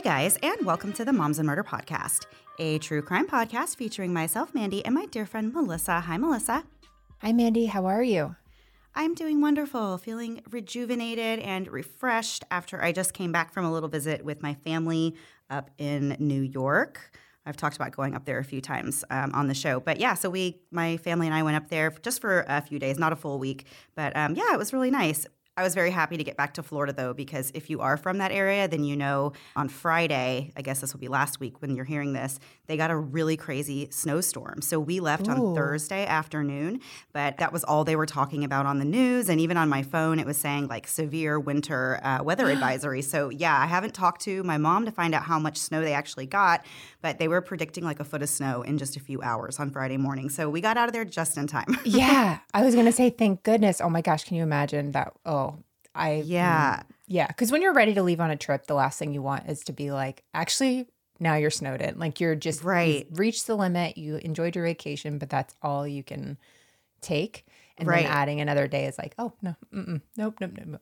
Hey guys, and welcome to the Moms and Murder Podcast, a true crime podcast featuring myself, Mandy, and my dear friend Melissa. Hi, Melissa. Hi, Mandy. How are you? I'm doing wonderful, feeling rejuvenated and refreshed after I just came back from a little visit with my family up in New York. I've talked about going up there a few times um, on the show, but yeah, so we, my family and I went up there just for a few days, not a full week, but um, yeah, it was really nice. I was very happy to get back to Florida though, because if you are from that area, then you know on Friday, I guess this will be last week when you're hearing this, they got a really crazy snowstorm. So we left Ooh. on Thursday afternoon, but that was all they were talking about on the news. And even on my phone, it was saying like severe winter uh, weather advisory. So yeah, I haven't talked to my mom to find out how much snow they actually got, but they were predicting like a foot of snow in just a few hours on Friday morning. So we got out of there just in time. yeah, I was gonna say, thank goodness. Oh my gosh, can you imagine that? Oh, I Yeah. mm, yeah. Because when you're ready to leave on a trip, the last thing you want is to be like, actually, now you're snowed in. Like you're just Right. reached the limit. You enjoyed your vacation, but that's all you can take. And Right. then adding another day is like, oh no, mm-mm, nope, nope, nope, nope.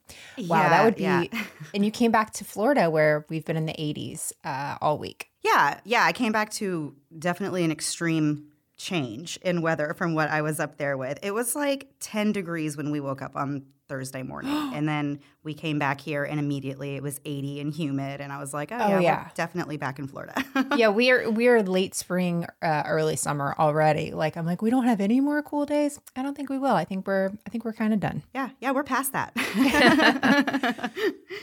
Wow, that would be. yeah. and you came back to Florida where we've been in the 80s uh, all week. Yeah, yeah, I came back to definitely an extreme change in weather from what I was up there with. It was like 10 degrees when we woke up on Thursday morning. and then we came back here and immediately it was 80 and humid and I was like, oh, Oh, yeah, yeah. we're definitely back in Florida. yeah, we are we are late spring, uh, early summer already. Like I'm like, we don't have any more cool days. I don't think we will. I think we're I think we're kind of done. Yeah, yeah, we're past that.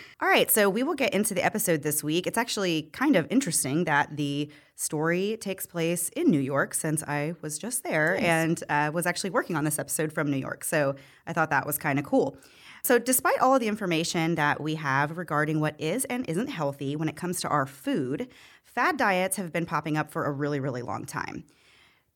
All right, so we will get into the episode this week. It's actually kind of interesting that the story takes place in New York since I was just there and uh, was actually working on this episode from New York. So I thought that was kind of cool. So, despite all of the information that we have regarding what is and isn't healthy when it comes to our food, fad diets have been popping up for a really, really long time.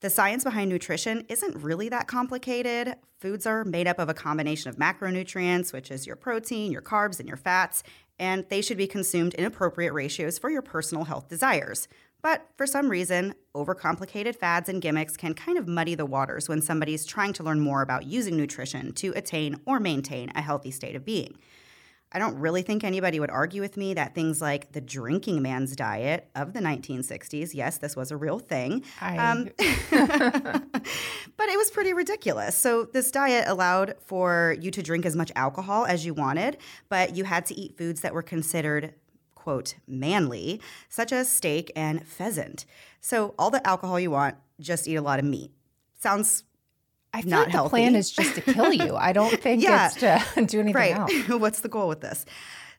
The science behind nutrition isn't really that complicated. Foods are made up of a combination of macronutrients, which is your protein, your carbs, and your fats, and they should be consumed in appropriate ratios for your personal health desires. But for some reason, overcomplicated fads and gimmicks can kind of muddy the waters when somebody's trying to learn more about using nutrition to attain or maintain a healthy state of being. I don't really think anybody would argue with me that things like the drinking man's diet of the 1960s, yes, this was a real thing. I- Um, but it was pretty ridiculous. So, this diet allowed for you to drink as much alcohol as you wanted, but you had to eat foods that were considered, quote, manly, such as steak and pheasant. So, all the alcohol you want, just eat a lot of meat. Sounds I feel not like the plan is just to kill you. I don't think Yeah. it's to do anything right. else. What's the goal with this?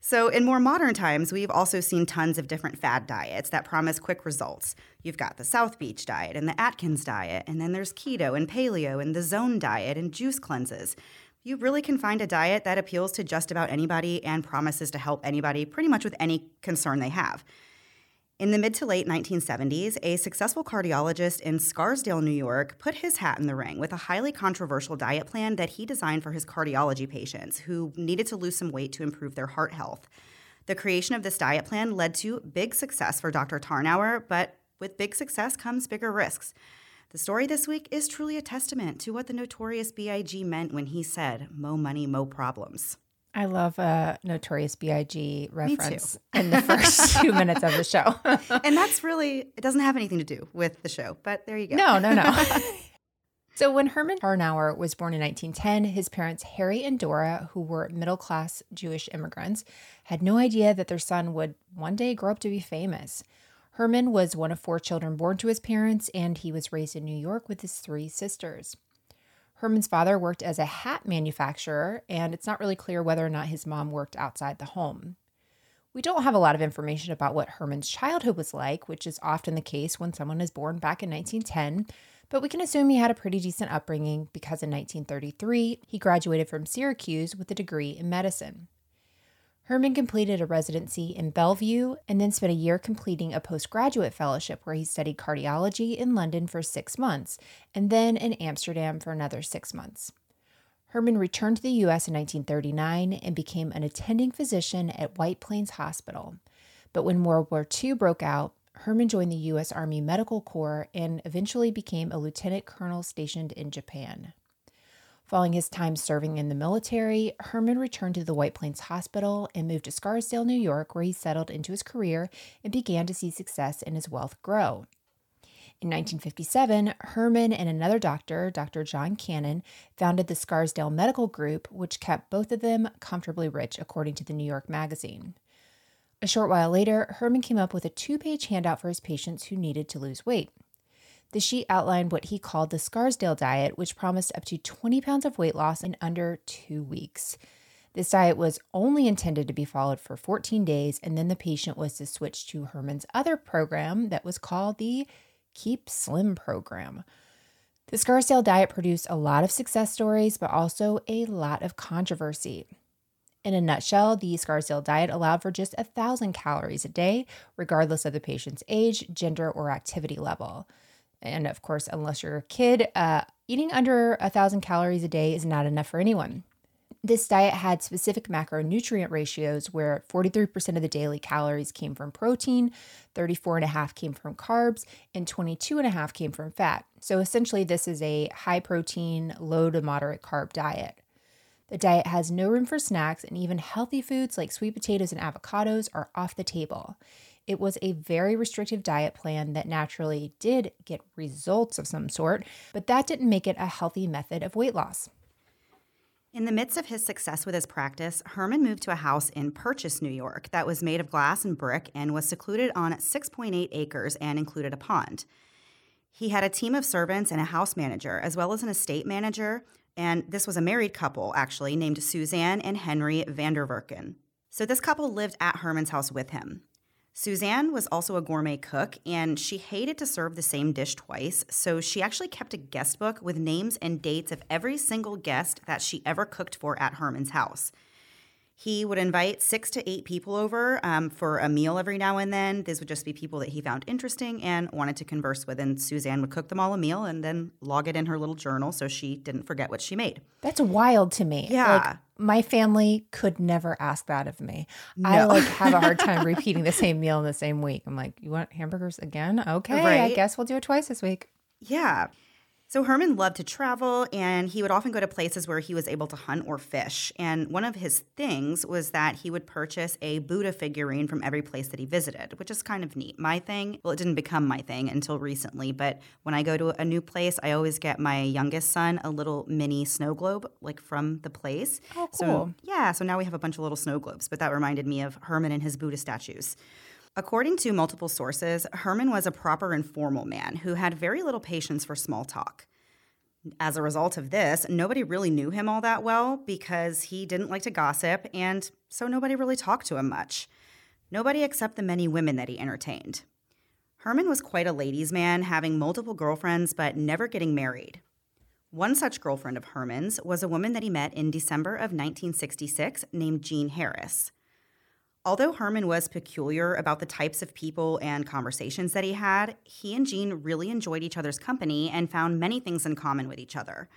So, in more modern times, we've also seen tons of different fad diets that promise quick results. You've got the South Beach diet and the Atkins diet, and then there's keto and paleo and the zone diet and juice cleanses. You really can find a diet that appeals to just about anybody and promises to help anybody pretty much with any concern they have. In the mid to late 1970s, a successful cardiologist in Scarsdale, New York, put his hat in the ring with a highly controversial diet plan that he designed for his cardiology patients who needed to lose some weight to improve their heart health. The creation of this diet plan led to big success for Dr. Tarnower, but with big success comes bigger risks. The story this week is truly a testament to what the notorious B.I.G. meant when he said, Mo money, mo problems. I love a Notorious B.I.G. reference in the first two minutes of the show. and that's really, it doesn't have anything to do with the show, but there you go. No, no, no. so when Herman Tarnower was born in 1910, his parents, Harry and Dora, who were middle class Jewish immigrants, had no idea that their son would one day grow up to be famous. Herman was one of four children born to his parents, and he was raised in New York with his three sisters. Herman's father worked as a hat manufacturer, and it's not really clear whether or not his mom worked outside the home. We don't have a lot of information about what Herman's childhood was like, which is often the case when someone is born back in 1910, but we can assume he had a pretty decent upbringing because in 1933 he graduated from Syracuse with a degree in medicine. Herman completed a residency in Bellevue and then spent a year completing a postgraduate fellowship where he studied cardiology in London for six months and then in Amsterdam for another six months. Herman returned to the U.S. in 1939 and became an attending physician at White Plains Hospital. But when World War II broke out, Herman joined the U.S. Army Medical Corps and eventually became a lieutenant colonel stationed in Japan. Following his time serving in the military, Herman returned to the White Plains Hospital and moved to Scarsdale, New York, where he settled into his career and began to see success and his wealth grow. In 1957, Herman and another doctor, Dr. John Cannon, founded the Scarsdale Medical Group, which kept both of them comfortably rich, according to the New York Magazine. A short while later, Herman came up with a two page handout for his patients who needed to lose weight. The sheet outlined what he called the Scarsdale diet, which promised up to 20 pounds of weight loss in under two weeks. This diet was only intended to be followed for 14 days, and then the patient was to switch to Herman's other program that was called the Keep Slim program. The Scarsdale diet produced a lot of success stories, but also a lot of controversy. In a nutshell, the Scarsdale diet allowed for just thousand calories a day, regardless of the patient's age, gender, or activity level. And of course, unless you're a kid, uh, eating under a thousand calories a day is not enough for anyone. This diet had specific macronutrient ratios where 43% of the daily calories came from protein, 34.5 came from carbs, and 22.5 came from fat. So essentially, this is a high protein, low to moderate carb diet. The diet has no room for snacks, and even healthy foods like sweet potatoes and avocados are off the table. It was a very restrictive diet plan that naturally did get results of some sort, but that didn't make it a healthy method of weight loss. In the midst of his success with his practice, Herman moved to a house in Purchase, New York, that was made of glass and brick and was secluded on 6.8 acres and included a pond. He had a team of servants and a house manager, as well as an estate manager, and this was a married couple, actually, named Suzanne and Henry Vanderwerken. So this couple lived at Herman's house with him. Suzanne was also a gourmet cook, and she hated to serve the same dish twice, so she actually kept a guest book with names and dates of every single guest that she ever cooked for at Herman's house. He would invite six to eight people over um, for a meal every now and then. These would just be people that he found interesting and wanted to converse with. And Suzanne would cook them all a meal and then log it in her little journal so she didn't forget what she made. That's wild to me. Yeah. Like my family could never ask that of me. I like have a hard time repeating the same meal in the same week. I'm like, you want hamburgers again? Okay, I guess we'll do it twice this week. Yeah. So Herman loved to travel and he would often go to places where he was able to hunt or fish. And one of his things was that he would purchase a Buddha figurine from every place that he visited, which is kind of neat. My thing, well, it didn't become my thing until recently, but when I go to a new place, I always get my youngest son a little mini snow globe, like from the place. Oh, cool. So, yeah, so now we have a bunch of little snow globes, but that reminded me of Herman and his Buddha statues. According to multiple sources, Herman was a proper and formal man who had very little patience for small talk. As a result of this, nobody really knew him all that well because he didn't like to gossip, and so nobody really talked to him much. Nobody except the many women that he entertained. Herman was quite a ladies' man, having multiple girlfriends but never getting married. One such girlfriend of Herman's was a woman that he met in December of 1966 named Jean Harris. Although Herman was peculiar about the types of people and conversations that he had, he and Jean really enjoyed each other's company and found many things in common with each other.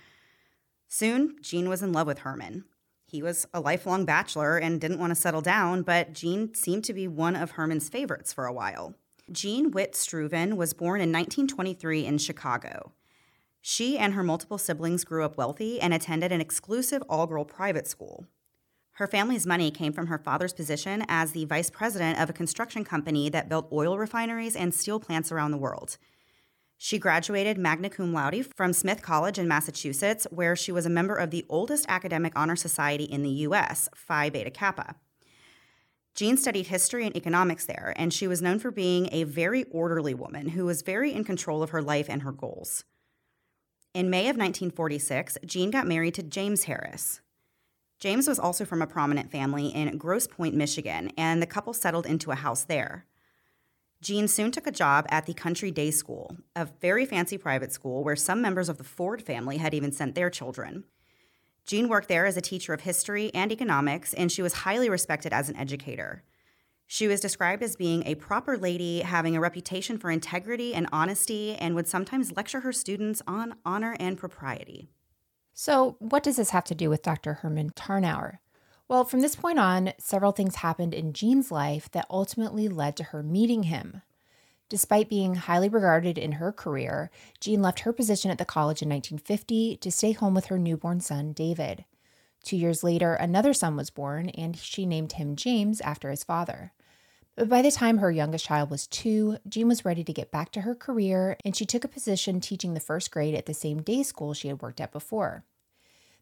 Soon, Jean was in love with Herman. He was a lifelong bachelor and didn't want to settle down, but Jean seemed to be one of Herman's favorites for a while. Jean Witt Struven was born in 1923 in Chicago. She and her multiple siblings grew up wealthy and attended an exclusive all girl private school. Her family's money came from her father's position as the vice president of a construction company that built oil refineries and steel plants around the world. She graduated magna cum laude from Smith College in Massachusetts, where she was a member of the oldest academic honor society in the US, Phi Beta Kappa. Jean studied history and economics there, and she was known for being a very orderly woman who was very in control of her life and her goals. In May of 1946, Jean got married to James Harris. James was also from a prominent family in Grosse Pointe, Michigan, and the couple settled into a house there. Jean soon took a job at the Country Day School, a very fancy private school where some members of the Ford family had even sent their children. Jean worked there as a teacher of history and economics, and she was highly respected as an educator. She was described as being a proper lady, having a reputation for integrity and honesty, and would sometimes lecture her students on honor and propriety. So, what does this have to do with Dr. Herman Tarnower? Well, from this point on, several things happened in Jean's life that ultimately led to her meeting him. Despite being highly regarded in her career, Jean left her position at the college in 1950 to stay home with her newborn son, David. Two years later, another son was born, and she named him James after his father. But by the time her youngest child was two, Jean was ready to get back to her career, and she took a position teaching the first grade at the same day school she had worked at before.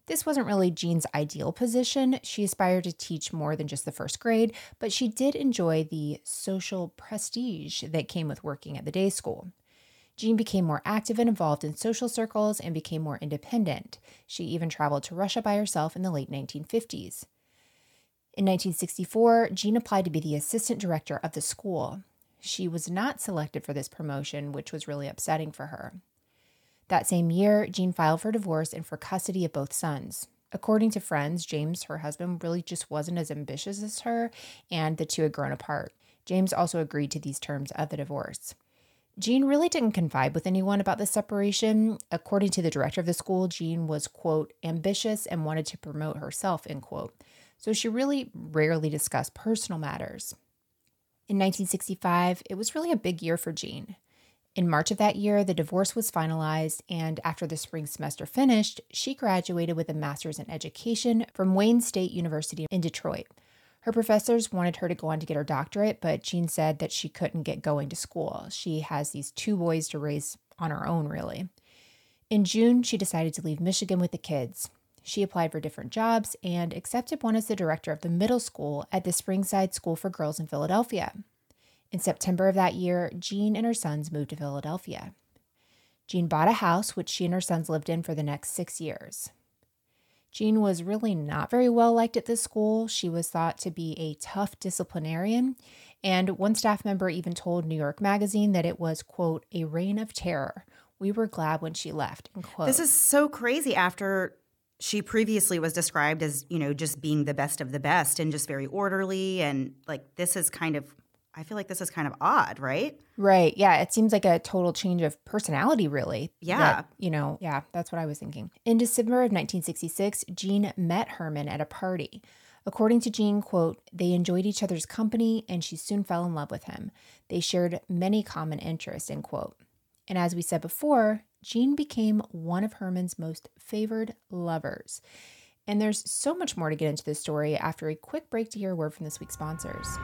This wasn't really Jean's ideal position. She aspired to teach more than just the first grade, but she did enjoy the social prestige that came with working at the day school. Jean became more active and involved in social circles and became more independent. She even traveled to Russia by herself in the late 1950s. In 1964, Jean applied to be the assistant director of the school. She was not selected for this promotion, which was really upsetting for her. That same year, Jean filed for divorce and for custody of both sons. According to friends, James, her husband, really just wasn't as ambitious as her, and the two had grown apart. James also agreed to these terms of the divorce. Jean really didn't confide with anyone about the separation. According to the director of the school, Jean was, quote, ambitious and wanted to promote herself, end quote so she really rarely discussed personal matters. In 1965, it was really a big year for Jean. In March of that year, the divorce was finalized, and after the spring semester finished, she graduated with a master's in education from Wayne State University in Detroit. Her professors wanted her to go on to get her doctorate, but Jean said that she couldn't get going to school. She has these two boys to raise on her own, really. In June, she decided to leave Michigan with the kids. She applied for different jobs and accepted one as the director of the middle school at the Springside School for Girls in Philadelphia. In September of that year, Jean and her sons moved to Philadelphia. Jean bought a house, which she and her sons lived in for the next six years. Jean was really not very well liked at this school. She was thought to be a tough disciplinarian, and one staff member even told New York Magazine that it was, quote, a reign of terror. We were glad when she left, end quote. This is so crazy after she previously was described as you know just being the best of the best and just very orderly and like this is kind of i feel like this is kind of odd right? Right. Yeah it seems like a total change of personality really. Yeah. That, you know yeah that's what i was thinking. In december of 1966 jean met herman at a party. According to Jean, quote, they enjoyed each other's company and she soon fell in love with him. They shared many common interests, end quote. And as we said before, Jean became one of Herman's most favored lovers. And there's so much more to get into this story after a quick break to hear a word from this week's sponsors.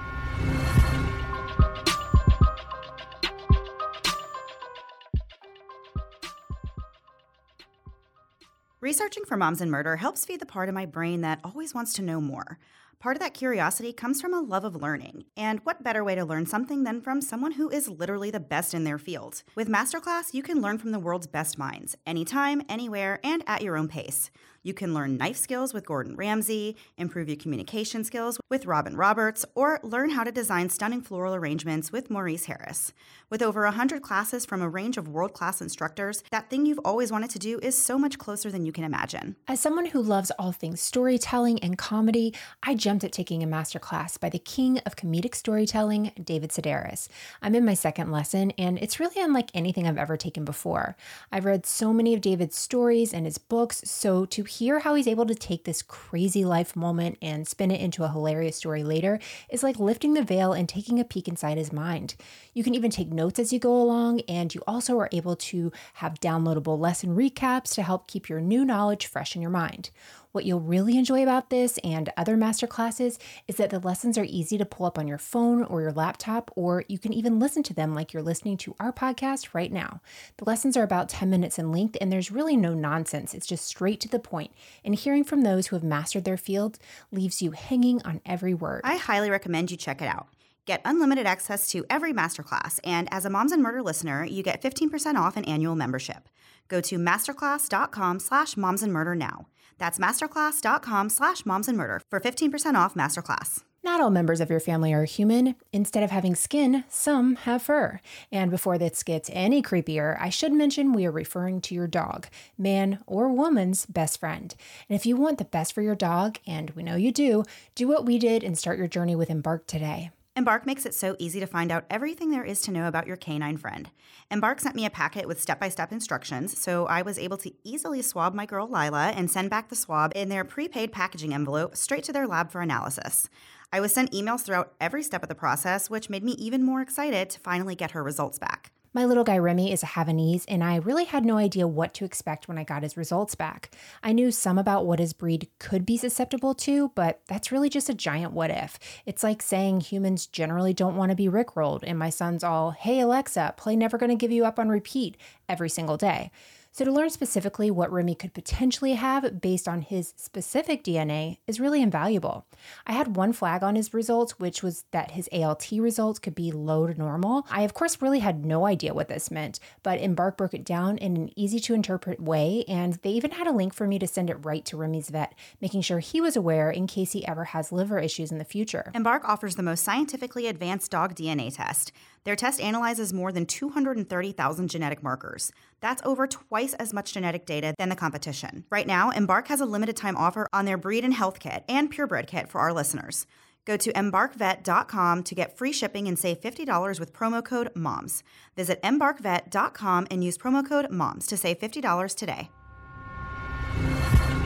Researching for Moms and Murder helps feed the part of my brain that always wants to know more. Part of that curiosity comes from a love of learning. And what better way to learn something than from someone who is literally the best in their field? With Masterclass, you can learn from the world's best minds, anytime, anywhere, and at your own pace. You can learn knife skills with Gordon Ramsay, improve your communication skills with Robin Roberts, or learn how to design stunning floral arrangements with Maurice Harris. With over 100 classes from a range of world class instructors, that thing you've always wanted to do is so much closer than you can imagine. As someone who loves all things storytelling and comedy, I jumped at taking a masterclass by the king of comedic storytelling, David Sedaris. I'm in my second lesson, and it's really unlike anything I've ever taken before. I've read so many of David's stories and his books, so to hear how he's able to take this crazy life moment and spin it into a hilarious story later is like lifting the veil and taking a peek inside his mind. You can even take notes as you go along, and you also are able to have downloadable lesson recaps to help keep your new knowledge fresh in your mind. What you'll really enjoy about this and other masterclasses is that the lessons are easy to pull up on your phone or your laptop, or you can even listen to them like you're listening to our podcast right now. The lessons are about 10 minutes in length, and there's really no nonsense. It's just straight to the point. And hearing from those who have mastered their field leaves you hanging on every word. I highly recommend you check it out. Get unlimited access to every masterclass, and as a Moms and Murder listener, you get 15% off an annual membership. Go to masterclass.com slash moms and murder now. That's masterclass.com slash moms and murder for 15% off masterclass. Not all members of your family are human. Instead of having skin, some have fur. And before this gets any creepier, I should mention we are referring to your dog, man or woman's best friend. And if you want the best for your dog, and we know you do, do what we did and start your journey with Embark today. Embark makes it so easy to find out everything there is to know about your canine friend. Embark sent me a packet with step by step instructions, so I was able to easily swab my girl Lila and send back the swab in their prepaid packaging envelope straight to their lab for analysis. I was sent emails throughout every step of the process, which made me even more excited to finally get her results back. My little guy Remy is a Havanese, and I really had no idea what to expect when I got his results back. I knew some about what his breed could be susceptible to, but that's really just a giant what if. It's like saying humans generally don't want to be rickrolled, and my son's all, hey Alexa, play Never Gonna Give You Up on repeat every single day. So, to learn specifically what Remy could potentially have based on his specific DNA is really invaluable. I had one flag on his results, which was that his ALT results could be low to normal. I, of course, really had no idea what this meant, but Embark broke it down in an easy to interpret way, and they even had a link for me to send it right to Remy's vet, making sure he was aware in case he ever has liver issues in the future. Embark offers the most scientifically advanced dog DNA test. Their test analyzes more than 230,000 genetic markers. That's over twice as much genetic data than the competition. Right now, Embark has a limited time offer on their breed and health kit and purebred kit for our listeners. Go to embarkvet.com to get free shipping and save $50 with promo code MOMS. Visit embarkvet.com and use promo code MOMS to save $50 today.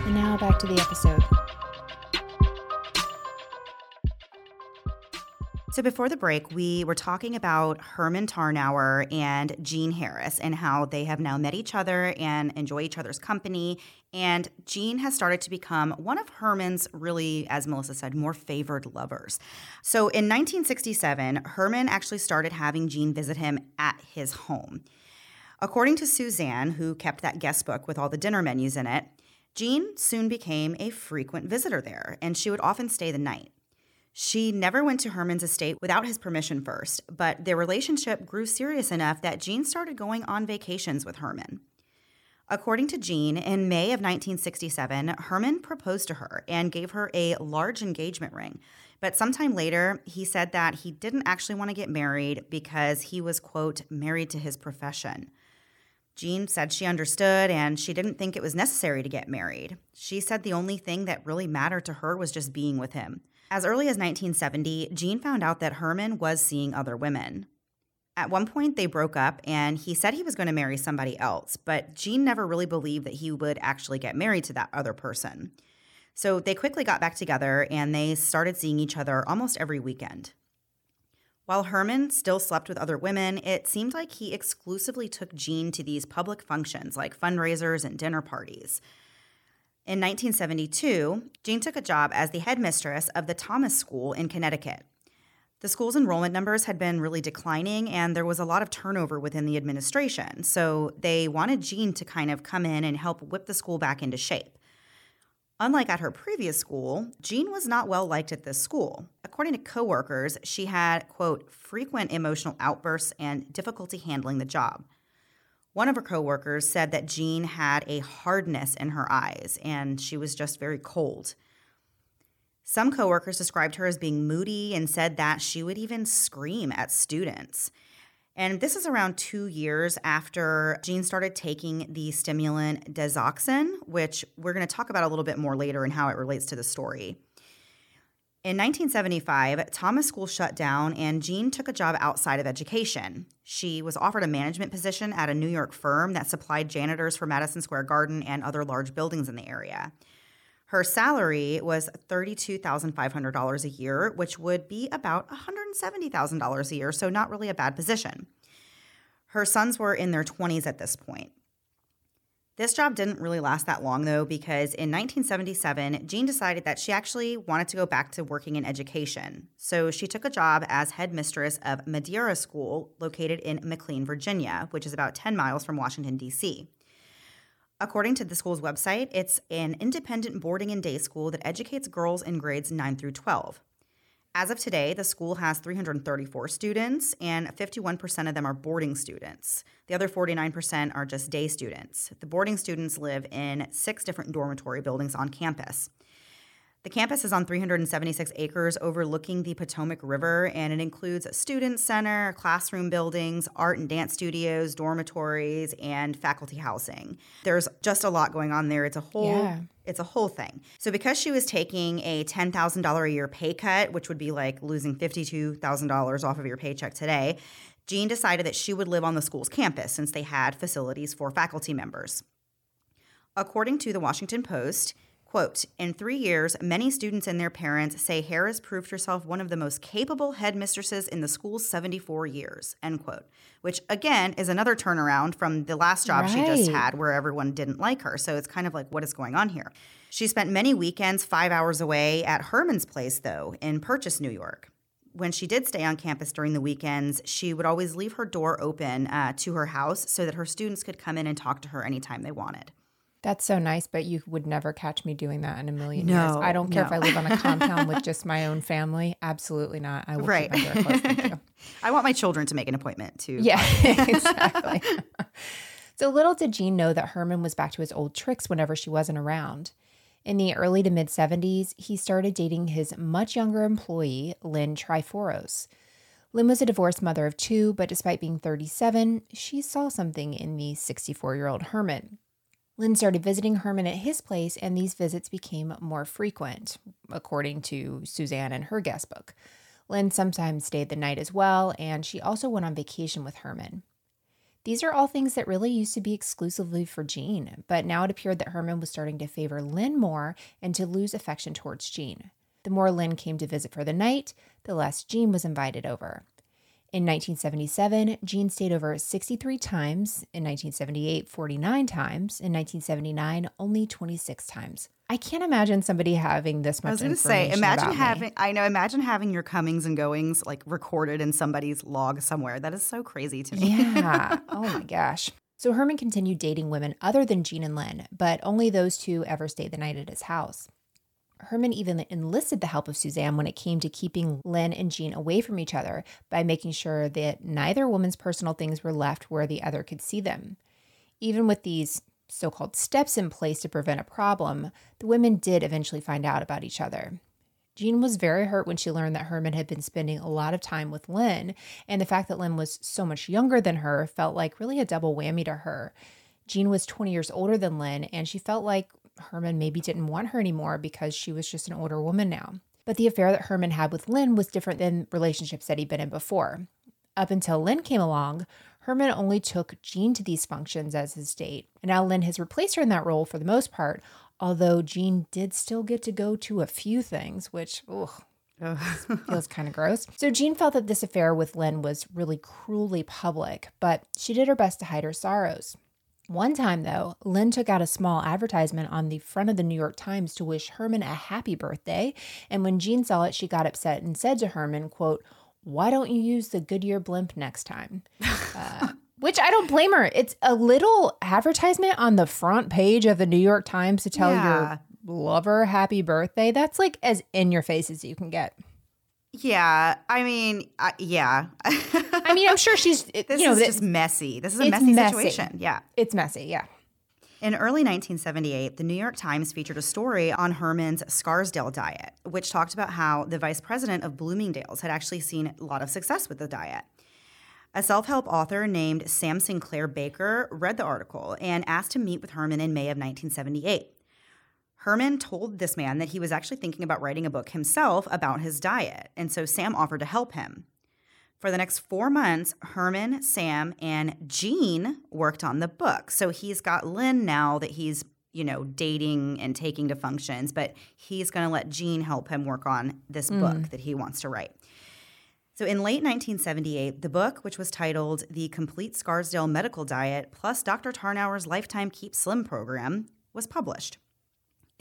And now back to the episode. So before the break, we were talking about Herman Tarnower and Jean Harris and how they have now met each other and enjoy each other's company. And Jean has started to become one of Herman's really, as Melissa said, more favored lovers. So in 1967, Herman actually started having Jean visit him at his home. According to Suzanne, who kept that guest book with all the dinner menus in it, Jean soon became a frequent visitor there, and she would often stay the night. She never went to Herman's estate without his permission first, but their relationship grew serious enough that Jean started going on vacations with Herman. According to Jean, in May of 1967, Herman proposed to her and gave her a large engagement ring. But sometime later, he said that he didn't actually want to get married because he was, quote, married to his profession. Jean said she understood and she didn't think it was necessary to get married. She said the only thing that really mattered to her was just being with him. As early as 1970, Jean found out that Herman was seeing other women. At one point, they broke up, and he said he was going to marry somebody else, but Jean never really believed that he would actually get married to that other person. So they quickly got back together and they started seeing each other almost every weekend. While Herman still slept with other women, it seemed like he exclusively took Jean to these public functions like fundraisers and dinner parties. In 1972, Jean took a job as the headmistress of the Thomas School in Connecticut. The school's enrollment numbers had been really declining, and there was a lot of turnover within the administration. So they wanted Jean to kind of come in and help whip the school back into shape. Unlike at her previous school, Jean was not well liked at this school. According to coworkers, she had, quote, frequent emotional outbursts and difficulty handling the job. One of her coworkers said that Jean had a hardness in her eyes and she was just very cold. Some coworkers described her as being moody and said that she would even scream at students. And this is around two years after Jean started taking the stimulant Desoxyn, which we're going to talk about a little bit more later and how it relates to the story. In 1975, Thomas School shut down and Jean took a job outside of education. She was offered a management position at a New York firm that supplied janitors for Madison Square Garden and other large buildings in the area. Her salary was $32,500 a year, which would be about $170,000 a year, so not really a bad position. Her sons were in their 20s at this point. This job didn't really last that long, though, because in 1977, Jean decided that she actually wanted to go back to working in education. So she took a job as headmistress of Madeira School, located in McLean, Virginia, which is about 10 miles from Washington, D.C. According to the school's website, it's an independent boarding and day school that educates girls in grades 9 through 12. As of today, the school has 334 students, and 51% of them are boarding students. The other 49% are just day students. The boarding students live in six different dormitory buildings on campus. The campus is on 376 acres overlooking the Potomac River, and it includes a student center, classroom buildings, art and dance studios, dormitories, and faculty housing. There's just a lot going on there. It's a whole yeah. it's a whole thing. So because she was taking a $10,000 a year pay cut, which would be like losing $52,000 off of your paycheck today, Jean decided that she would live on the school's campus since they had facilities for faculty members. According to the Washington Post, Quote, in three years, many students and their parents say Harris proved herself one of the most capable headmistresses in the school's 74 years, end quote. Which again is another turnaround from the last job right. she just had where everyone didn't like her. So it's kind of like, what is going on here? She spent many weekends five hours away at Herman's place, though, in Purchase, New York. When she did stay on campus during the weekends, she would always leave her door open uh, to her house so that her students could come in and talk to her anytime they wanted. That's so nice, but you would never catch me doing that in a million no, years. I don't care no. if I live on a compound with just my own family. Absolutely not. I will right. keep my door closed. I want my children to make an appointment too. Yeah, exactly. so little did Jean know that Herman was back to his old tricks whenever she wasn't around. In the early to mid 70s, he started dating his much younger employee, Lynn Tryforos. Lynn was a divorced mother of two, but despite being 37, she saw something in the 64 year old Herman. Lynn started visiting Herman at his place, and these visits became more frequent, according to Suzanne in her guest book. Lynn sometimes stayed the night as well, and she also went on vacation with Herman. These are all things that really used to be exclusively for Jean, but now it appeared that Herman was starting to favor Lynn more and to lose affection towards Jean. The more Lynn came to visit for the night, the less Jean was invited over. In 1977, Jean stayed over 63 times. In 1978, 49 times. In 1979, only 26 times. I can't imagine somebody having this much. I was going to say, imagine having. Me. I know. Imagine having your comings and goings like recorded in somebody's log somewhere. That is so crazy to me. Yeah. oh my gosh. So Herman continued dating women other than Jean and Lynn, but only those two ever stayed the night at his house. Herman even enlisted the help of Suzanne when it came to keeping Lynn and Jean away from each other by making sure that neither woman's personal things were left where the other could see them. Even with these so called steps in place to prevent a problem, the women did eventually find out about each other. Jean was very hurt when she learned that Herman had been spending a lot of time with Lynn, and the fact that Lynn was so much younger than her felt like really a double whammy to her. Jean was 20 years older than Lynn, and she felt like Herman maybe didn't want her anymore because she was just an older woman now. But the affair that Herman had with Lynn was different than relationships that he'd been in before. Up until Lynn came along, Herman only took Jean to these functions as his date. And now Lynn has replaced her in that role for the most part, although Jean did still get to go to a few things, which, ugh, feels kind of gross. So Jean felt that this affair with Lynn was really cruelly public, but she did her best to hide her sorrows. One time, though, Lynn took out a small advertisement on the front of the New York Times to wish Herman a happy birthday. And when Jean saw it, she got upset and said to Herman, quote, why don't you use the Goodyear blimp next time? Uh, which I don't blame her. It's a little advertisement on the front page of the New York Times to tell Yeah. your lover happy birthday. That's like as in your face as you can get. Yeah, I mean, I, yeah. I mean, I'm sure she's, this you know, is just messy. This is a messy, messy. situation. Yeah. it's messy. Yeah. In early 1978, the New York Times featured a story on Herman's Scarsdale diet, which talked about how the vice president of Bloomingdale's had actually seen a lot of success with the diet. A self help author named Sam Sinclair Baker read the article and asked to meet with Herman in May of 1978. Herman told this man that he was actually thinking about writing a book himself about his diet, and so Sam offered to help him. For the next four months, Herman, Sam, and Jean worked on the book. So he's got Lynn now that he's, you know, dating and taking to functions, but he's going to let Jean help him work on this mm. book that he wants to write. So in late 1978, the book, which was titled The Complete Scarsdale Medical Diet plus Dr. Tarnower's Lifetime Keep Slim program, was published.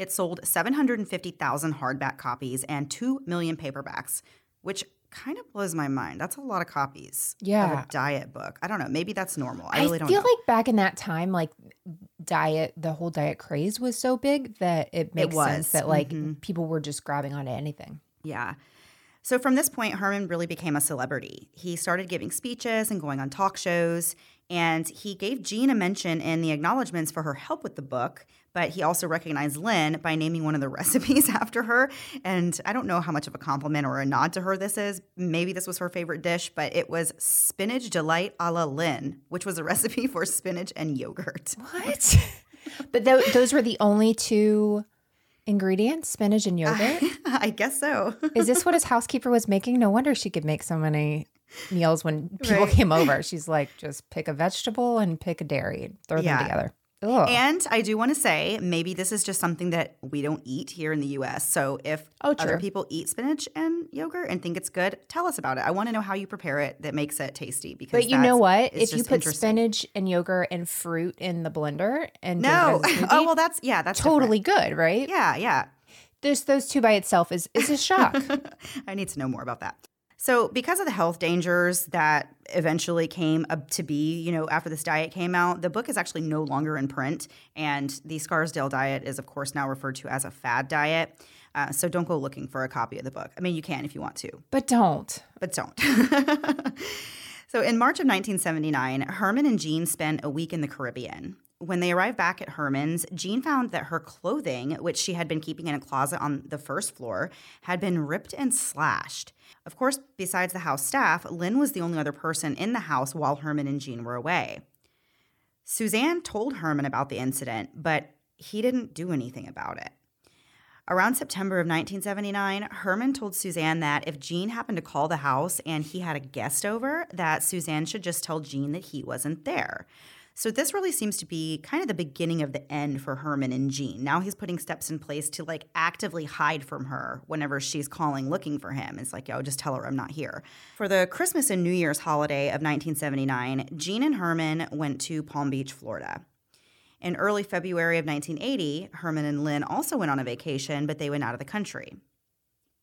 It sold 750,000 hardback copies and 2 million paperbacks, which kind of blows my mind. That's a lot of copies of Yeah. a diet book. I don't know. Maybe that's normal. I I, really don't feel know. like back in that time, like diet, the whole diet craze was so big that it makes was. sense that like Mhm. people were just grabbing onto anything. Yeah. So from this point, Herman really became a celebrity. He started giving speeches and going on talk shows, and he gave Jean a mention in the acknowledgments for her help with the book. But he also recognized Lynn by naming one of the recipes after her. And I don't know how much of a compliment or a nod to her this is. Maybe this was her favorite dish, but it was spinach delight a la Lynn, which was a recipe for spinach and yogurt. What? but tho- those were the only two ingredients spinach and yogurt. I guess so. Is this what his housekeeper was making? No wonder she could make so many meals when people Right. came over. She's like, just pick a vegetable and pick a dairy throw Yeah. them together. Ugh. And I do want to say, maybe this is just something that we don't eat here in the US. So if Oh, other people eat spinach and yogurt and think it's good, tell us about it. I want to know how you prepare it that makes it tasty. Because but you know what? If you put spinach and yogurt and fruit in the blender and no, smoothie, oh well, that's yeah, that's different. totally good, right? yeah, yeah. There's those two by itself is is a shock. I need to know more about that. So, because of the health dangers that eventually came up to be, you know, after this diet came out, the book is actually no longer in print. And the Scarsdale diet is, of course, now referred to as a fad diet. Uh, so, don't go looking for a copy of the book. I mean, you can if you want to, but don't. but don't. so, in March of 1979, Herman and Jean spent a week in the Caribbean. When they arrived back at Herman's, Jean found that her clothing, which she had been keeping in a closet on the first floor, had been ripped and slashed. Of course, besides the house staff, Lynn was the only other person in the house while Herman and Jean were away. Suzanne told Herman about the incident, but he didn't do anything about it. Around September of 1979, Herman told Suzanne that if Jean happened to call the house and he had a guest over, that Suzanne should just tell Jean that he wasn't there. So this really seems to be kind of the beginning of the end for Herman and Jean. Now he's putting steps in place to like actively hide from her whenever she's calling looking for him. It's like, yo, just tell her I'm not here. For the Christmas and New Year's holiday of 1979, Jean and Herman went to Palm Beach, Florida. In early February of 1980, Herman and Lynn also went on a vacation, but they went out of the country.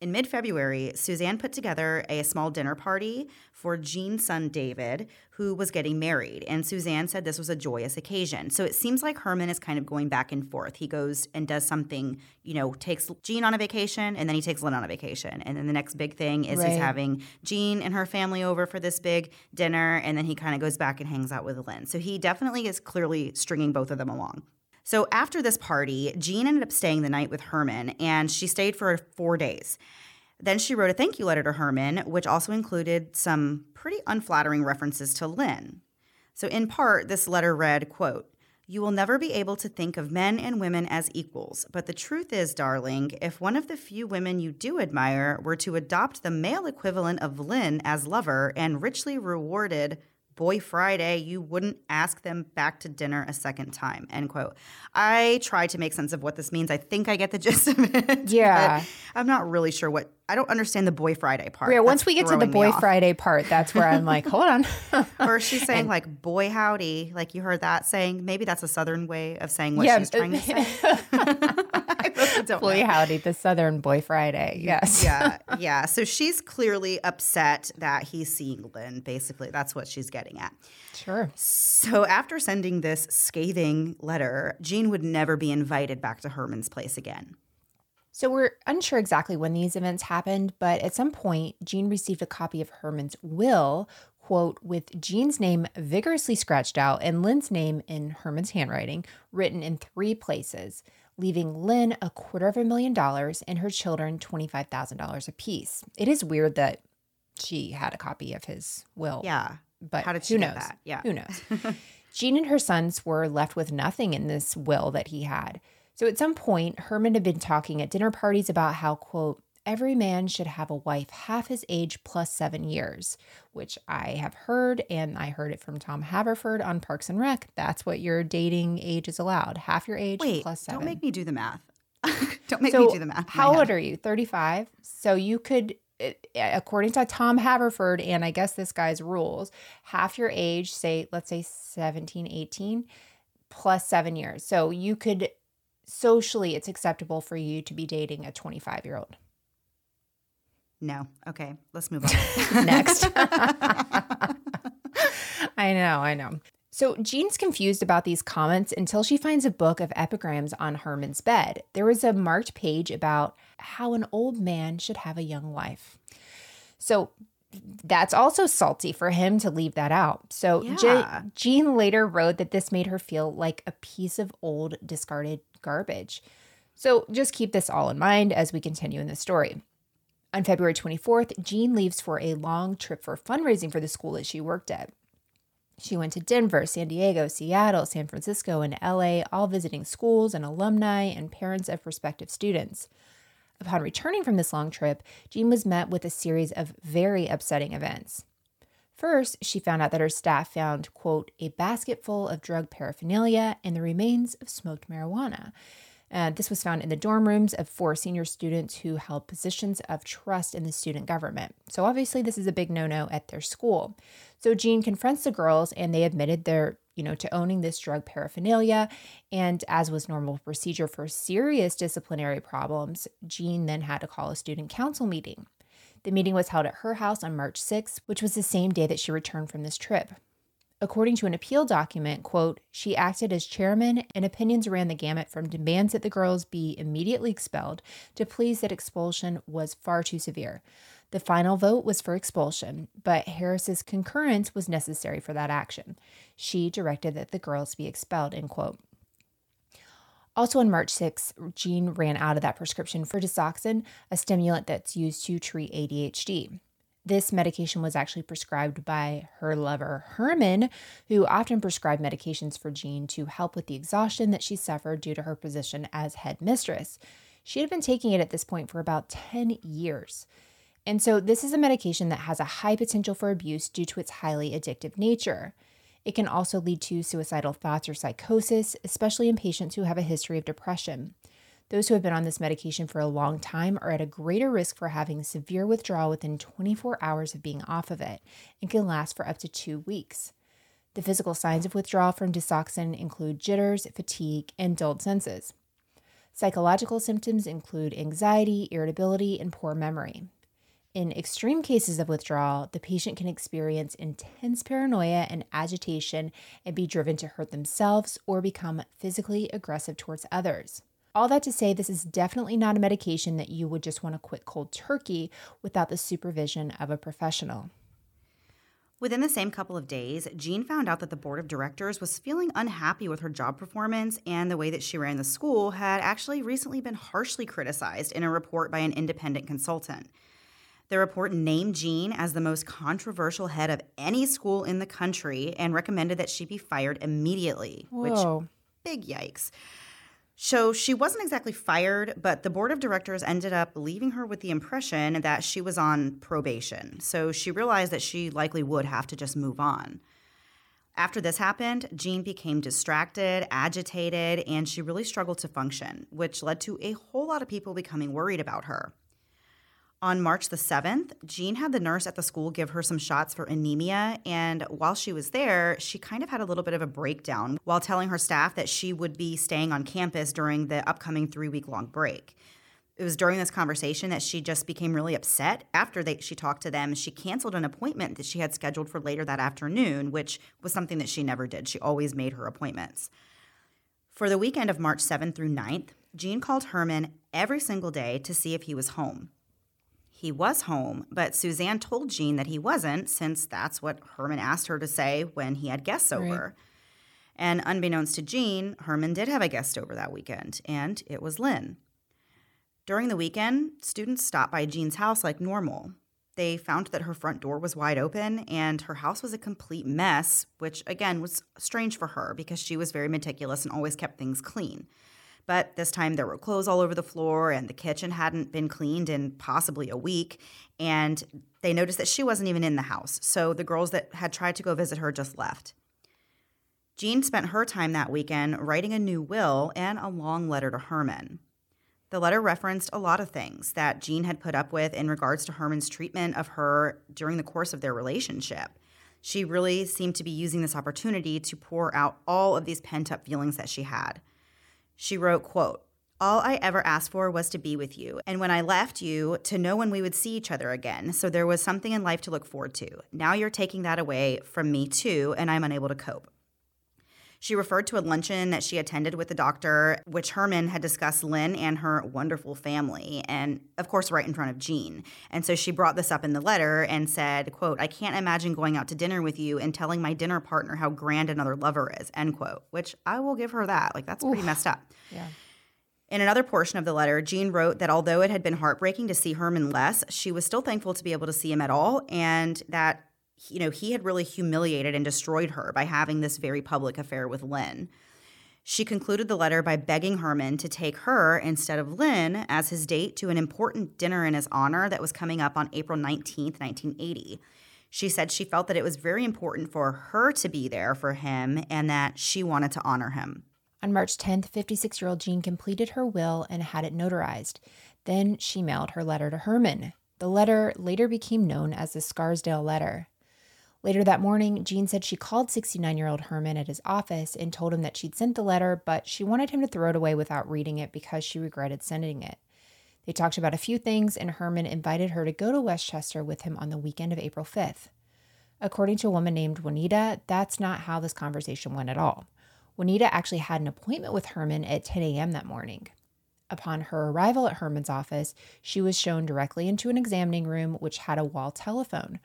In mid February, Suzanne put together a small dinner party for Jean's son David, who was getting married. And Suzanne said this was a joyous occasion. So it seems like Herman is kind of going back and forth. He goes and does something, you know, takes Jean on a vacation and then he takes Lynn on a vacation. And then the next big thing is Right. he's having Jean and her family over for this big dinner. And then he kind of goes back and hangs out with Lynn. So he definitely is clearly stringing both of them along. So after this party, Jean ended up staying the night with Herman, and she stayed for four days. Then she wrote a thank you letter to Herman, which also included some pretty unflattering references to Lynn. So in part, this letter read, quote, you will never be able to think of men and women as equals. But the truth is, darling, if one of the few women you do admire were to adopt the male equivalent of Lynn as lover and richly rewarded Boy Friday, you wouldn't ask them back to dinner a second time. End quote. I try to make sense of what this means. I think I get the gist of it. Yeah. but I'm not really sure what I don't understand the boy Friday part. Yeah, once we get to the boy. Friday part, that's where I'm like, hold on. Or she's saying like boy howdy, like you heard that saying. Maybe that's a southern way of saying what Yeah, she's trying to say. I don't boy know. howdy, the Southern Boy Friday. Yes. yeah, yeah. So she's clearly upset that he's seeing Lynn. Basically, that's what she's getting at. Sure. So after sending this scathing letter, Jean would never be invited back to Herman's place again. So we're unsure exactly when these events happened, but at some point, Jean received a copy of Herman's will, quote, with Jean's name vigorously scratched out and Lynn's name in Herman's handwriting, written in three places, leaving Lynn a quarter of a million dollars and her children $25,000 apiece. It is weird that she had a copy of his will. Yeah. But How did she who knows? that? Yeah. Who knows? Jean and her sons were left with nothing in this will that he had. So at some point, Herman had been talking at dinner parties about how, quote, every man should have a wife half his age plus seven years, which I have heard, and I heard it from Tom Haverford on Parks and Rec. That's what your dating age is allowed half your age Wait, plus seven. don't make me do the math. don't make so me do the math. How old are you? 35. So you could, eh, according to Tom Haverford, and I guess this guy's rules, half your age, say, let's say 17, 18, plus seven years. So you could, socially, it's acceptable for you to be dating a 25 year old. No. Okay, let's move on. Next. I know, I know. So Jean's confused about these comments until she finds a book of epigrams on Herman's bed. There was a marked page about how an old man should have a young wife. So that's also salty for him to leave that out. So Je- Jean later wrote that this made her feel like a piece of old discarded garbage. So just keep this all in mind as we continue in the story. On February 24th, Jean leaves for a long trip for fundraising for the school that she worked at. She went to Denver, San Diego, Seattle, San Francisco, and LA, all visiting schools and alumni and parents of prospective students. Upon returning from this long trip, Jean was met with a series of very upsetting events. First, she found out that her staff found, quote, a basket full of drug paraphernalia and the remains of smoked marijuana. Uh, this was found in the dorm rooms of four senior students who held positions of trust in the student government. So, obviously, this is a big no no at their school. So, Jean confronts the girls and they admitted their, you know, to owning this drug paraphernalia. And as was normal procedure for serious disciplinary problems, Jean then had to call a student council meeting. The meeting was held at her house on March 6th, which was the same day that she returned from this trip. According to an appeal document, quote, she acted as chairman and opinions ran the gamut from demands that the girls be immediately expelled to pleas that expulsion was far too severe. The final vote was for expulsion, but Harris's concurrence was necessary for that action. She directed that the girls be expelled, end quote. Also on March 6, Jean ran out of that prescription for Desoxyn, a stimulant that's used to treat ADHD. This medication was actually prescribed by her lover, Herman, who often prescribed medications for Jean to help with the exhaustion that she suffered due to her position as head mistress. She had been taking it at this point for about 10 years. And so, this is a medication that has a high potential for abuse due to its highly addictive nature. It can also lead to suicidal thoughts or psychosis, especially in patients who have a history of depression. Those who have been on this medication for a long time are at a greater risk for having severe withdrawal within 24 hours of being off of it and can last for up to two weeks. The physical signs of withdrawal from Desoxyn include jitters, fatigue, and dulled senses. Psychological symptoms include anxiety, irritability, and poor memory. In extreme cases of withdrawal, the patient can experience intense paranoia and agitation and be driven to hurt themselves or become physically aggressive towards others. All that to say, this is definitely not a medication that you would just want to quit cold turkey without the supervision of a professional. Within the same couple of days, Jean found out that the board of directors was feeling unhappy with her job performance and the way that she ran the school had actually recently been harshly criticized in a report by an independent consultant. The report named Jean as the most controversial head of any school in the country and recommended that she be fired immediately, which Whoa. big yikes. So she wasn't exactly fired, but the board of directors ended up leaving her with the impression that she was on probation. So she realized that she likely would have to just move on. After this happened, Jean became distracted, agitated, and she really struggled to function, which led to a whole lot of people becoming worried about her. On March the 7th, Jean had the nurse at the school give her some shots for anemia. And while she was there, she kind of had a little bit of a breakdown while telling her staff that she would be staying on campus during the upcoming three week long break. It was during this conversation that she just became really upset. After they, she talked to them, she canceled an appointment that she had scheduled for later that afternoon, which was something that she never did. She always made her appointments. For the weekend of March 7th through 9th, Jean called Herman every single day to see if he was home. He was home, but Suzanne told Jean that he wasn't, since that's what Herman asked her to say when he had guests over. Right. And unbeknownst to Jean, Herman did have a guest over that weekend, and it was Lynn. During the weekend, students stopped by Jean's house like normal. They found that her front door was wide open and her house was a complete mess, which again was strange for her because she was very meticulous and always kept things clean. But this time there were clothes all over the floor and the kitchen hadn't been cleaned in possibly a week. And they noticed that she wasn't even in the house. So the girls that had tried to go visit her just left. Jean spent her time that weekend writing a new will and a long letter to Herman. The letter referenced a lot of things that Jean had put up with in regards to Herman's treatment of her during the course of their relationship. She really seemed to be using this opportunity to pour out all of these pent up feelings that she had. She wrote, quote, all I ever asked for was to be with you, and when I left you, to know when we would see each other again. So there was something in life to look forward to. Now you're taking that away from me too, and I'm unable to cope. She referred to a luncheon that she attended with the doctor, which Herman had discussed Lynn and her wonderful family, and of course, right in front of Jean. And so she brought this up in the letter and said, quote, I can't imagine going out to dinner with you and telling my dinner partner how grand another lover is, end quote, which I will give her that. Like, that's pretty messed up. Yeah. In another portion of the letter, Jean wrote that although it had been heartbreaking to see Herman less, she was still thankful to be able to see him at all, and that you know, he had really humiliated and destroyed her by having this very public affair with Lynn. She concluded the letter by begging Herman to take her instead of Lynn as his date to an important dinner in his honor that was coming up on April 19th, 1980. She said she felt that it was very important for her to be there for him and that she wanted to honor him. On March 10th, 56 year old Jean completed her will and had it notarized. Then she mailed her letter to Herman. The letter later became known as the Scarsdale Letter. Later that morning, Jean said she called 69 year old Herman at his office and told him that she'd sent the letter, but she wanted him to throw it away without reading it because she regretted sending it. They talked about a few things, and Herman invited her to go to Westchester with him on the weekend of April 5th. According to a woman named Juanita, that's not how this conversation went at all. Juanita actually had an appointment with Herman at 10 a.m. that morning. Upon her arrival at Herman's office, she was shown directly into an examining room which had a wall telephone.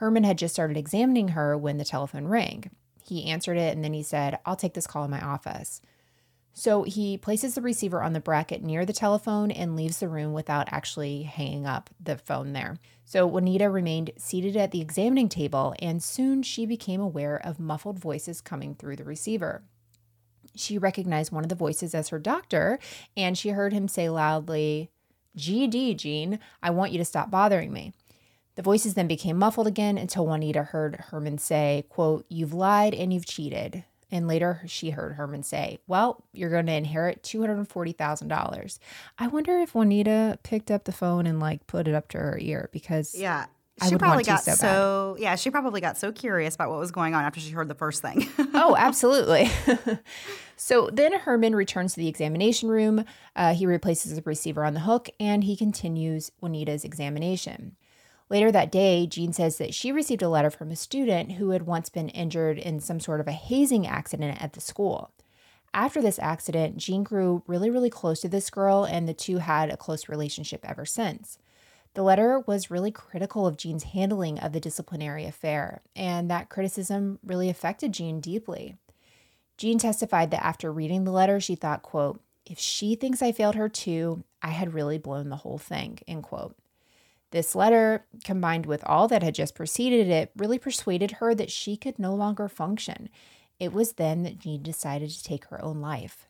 Herman had just started examining her when the telephone rang. He answered it and then he said, I'll take this call in my office. So he places the receiver on the bracket near the telephone and leaves the room without actually hanging up the phone there. So Juanita remained seated at the examining table, and soon she became aware of muffled voices coming through the receiver. She recognized one of the voices as her doctor, and she heard him say loudly, GD, Jean, I want you to stop bothering me. The voices then became muffled again until Juanita heard Herman say, quote, You've lied and you've cheated. And later she heard Herman say, Well, you're going to inherit $240,000. I wonder if Juanita picked up the phone and like put it up to her ear because. Yeah. She probably got so, so yeah, she probably got so curious about what was going on after she heard the first thing. oh, absolutely. so then Herman returns to the examination room. Uh, he replaces the receiver on the hook and he continues Juanita's examination. Later that day, Jean says that she received a letter from a student who had once been injured in some sort of a hazing accident at the school. After this accident, Jean grew really, really close to this girl, and the two had a close relationship ever since. The letter was really critical of Jean's handling of the disciplinary affair, and that criticism really affected Jean deeply. Jean testified that after reading the letter, she thought, quote, if she thinks I failed her too, I had really blown the whole thing, end quote. This letter, combined with all that had just preceded it, really persuaded her that she could no longer function. It was then that Jean decided to take her own life.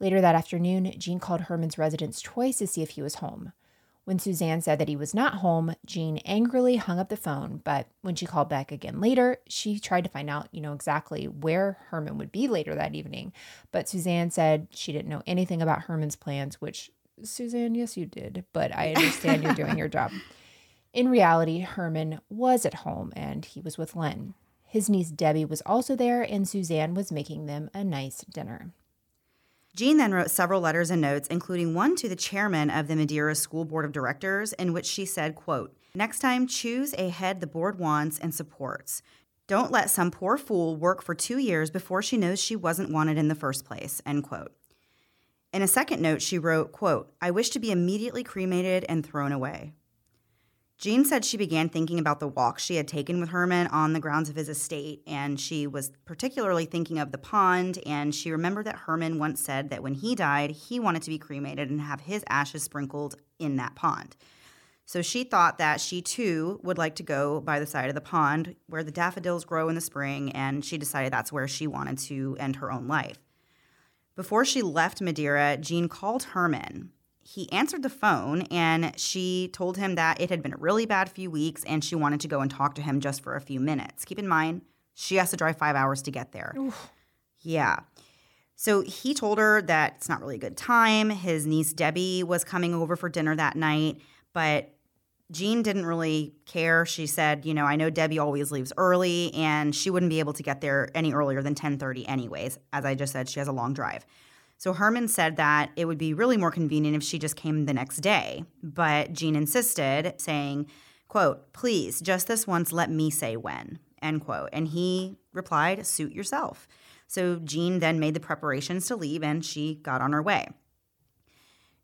Later that afternoon, Jean called Herman's residence twice to see if he was home. When Suzanne said that he was not home, Jean angrily hung up the phone, but when she called back again later, she tried to find out, you know, exactly where Herman would be later that evening. But Suzanne said she didn't know anything about Herman's plans, which Suzanne, yes, you did, but I understand you're doing your job. In reality, Herman was at home and he was with Lynn. His niece Debbie was also there, and Suzanne was making them a nice dinner. Jean then wrote several letters and notes, including one to the chairman of the Madeira School Board of Directors, in which she said, quote, Next time, choose a head the board wants and supports. Don't let some poor fool work for two years before she knows she wasn't wanted in the first place, end quote. In a second note, she wrote, quote, I wish to be immediately cremated and thrown away. Jean said she began thinking about the walk she had taken with Herman on the grounds of his estate, and she was particularly thinking of the pond. And she remembered that Herman once said that when he died, he wanted to be cremated and have his ashes sprinkled in that pond. So she thought that she too would like to go by the side of the pond where the daffodils grow in the spring, and she decided that's where she wanted to end her own life. Before she left Madeira, Jean called Herman he answered the phone and she told him that it had been a really bad few weeks and she wanted to go and talk to him just for a few minutes. Keep in mind, she has to drive five hours to get there. Oof. Yeah. So he told her that it's not really a good time. His niece Debbie was coming over for dinner that night, but Jean didn't really care. She said, "You know, I know Debbie always leaves early and she wouldn't be able to get there any earlier than 10:30 anyways. As I just said, she has a long drive." So Herman said that it would be really more convenient if she just came the next day. But Jean insisted, saying, quote, please, just this once, let me say when, end quote. And he replied, suit yourself. So Jean then made the preparations to leave and she got on her way.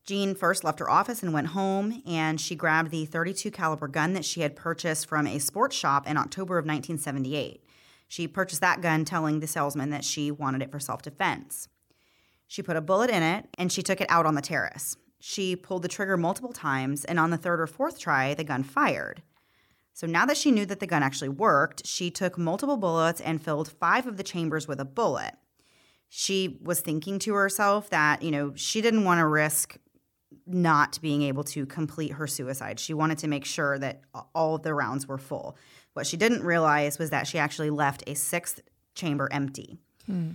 Jean first left her office and went home, and she grabbed the 32 caliber gun that she had purchased from a sports shop in October of 1978. She purchased that gun, telling the salesman that she wanted it for self defense. She put a bullet in it and she took it out on the terrace. She pulled the trigger multiple times, and on the third or fourth try, the gun fired. So now that she knew that the gun actually worked, she took multiple bullets and filled five of the chambers with a bullet. She was thinking to herself that, you know, she didn't want to risk not being able to complete her suicide. She wanted to make sure that all of the rounds were full. What she didn't realize was that she actually left a sixth chamber empty. Hmm.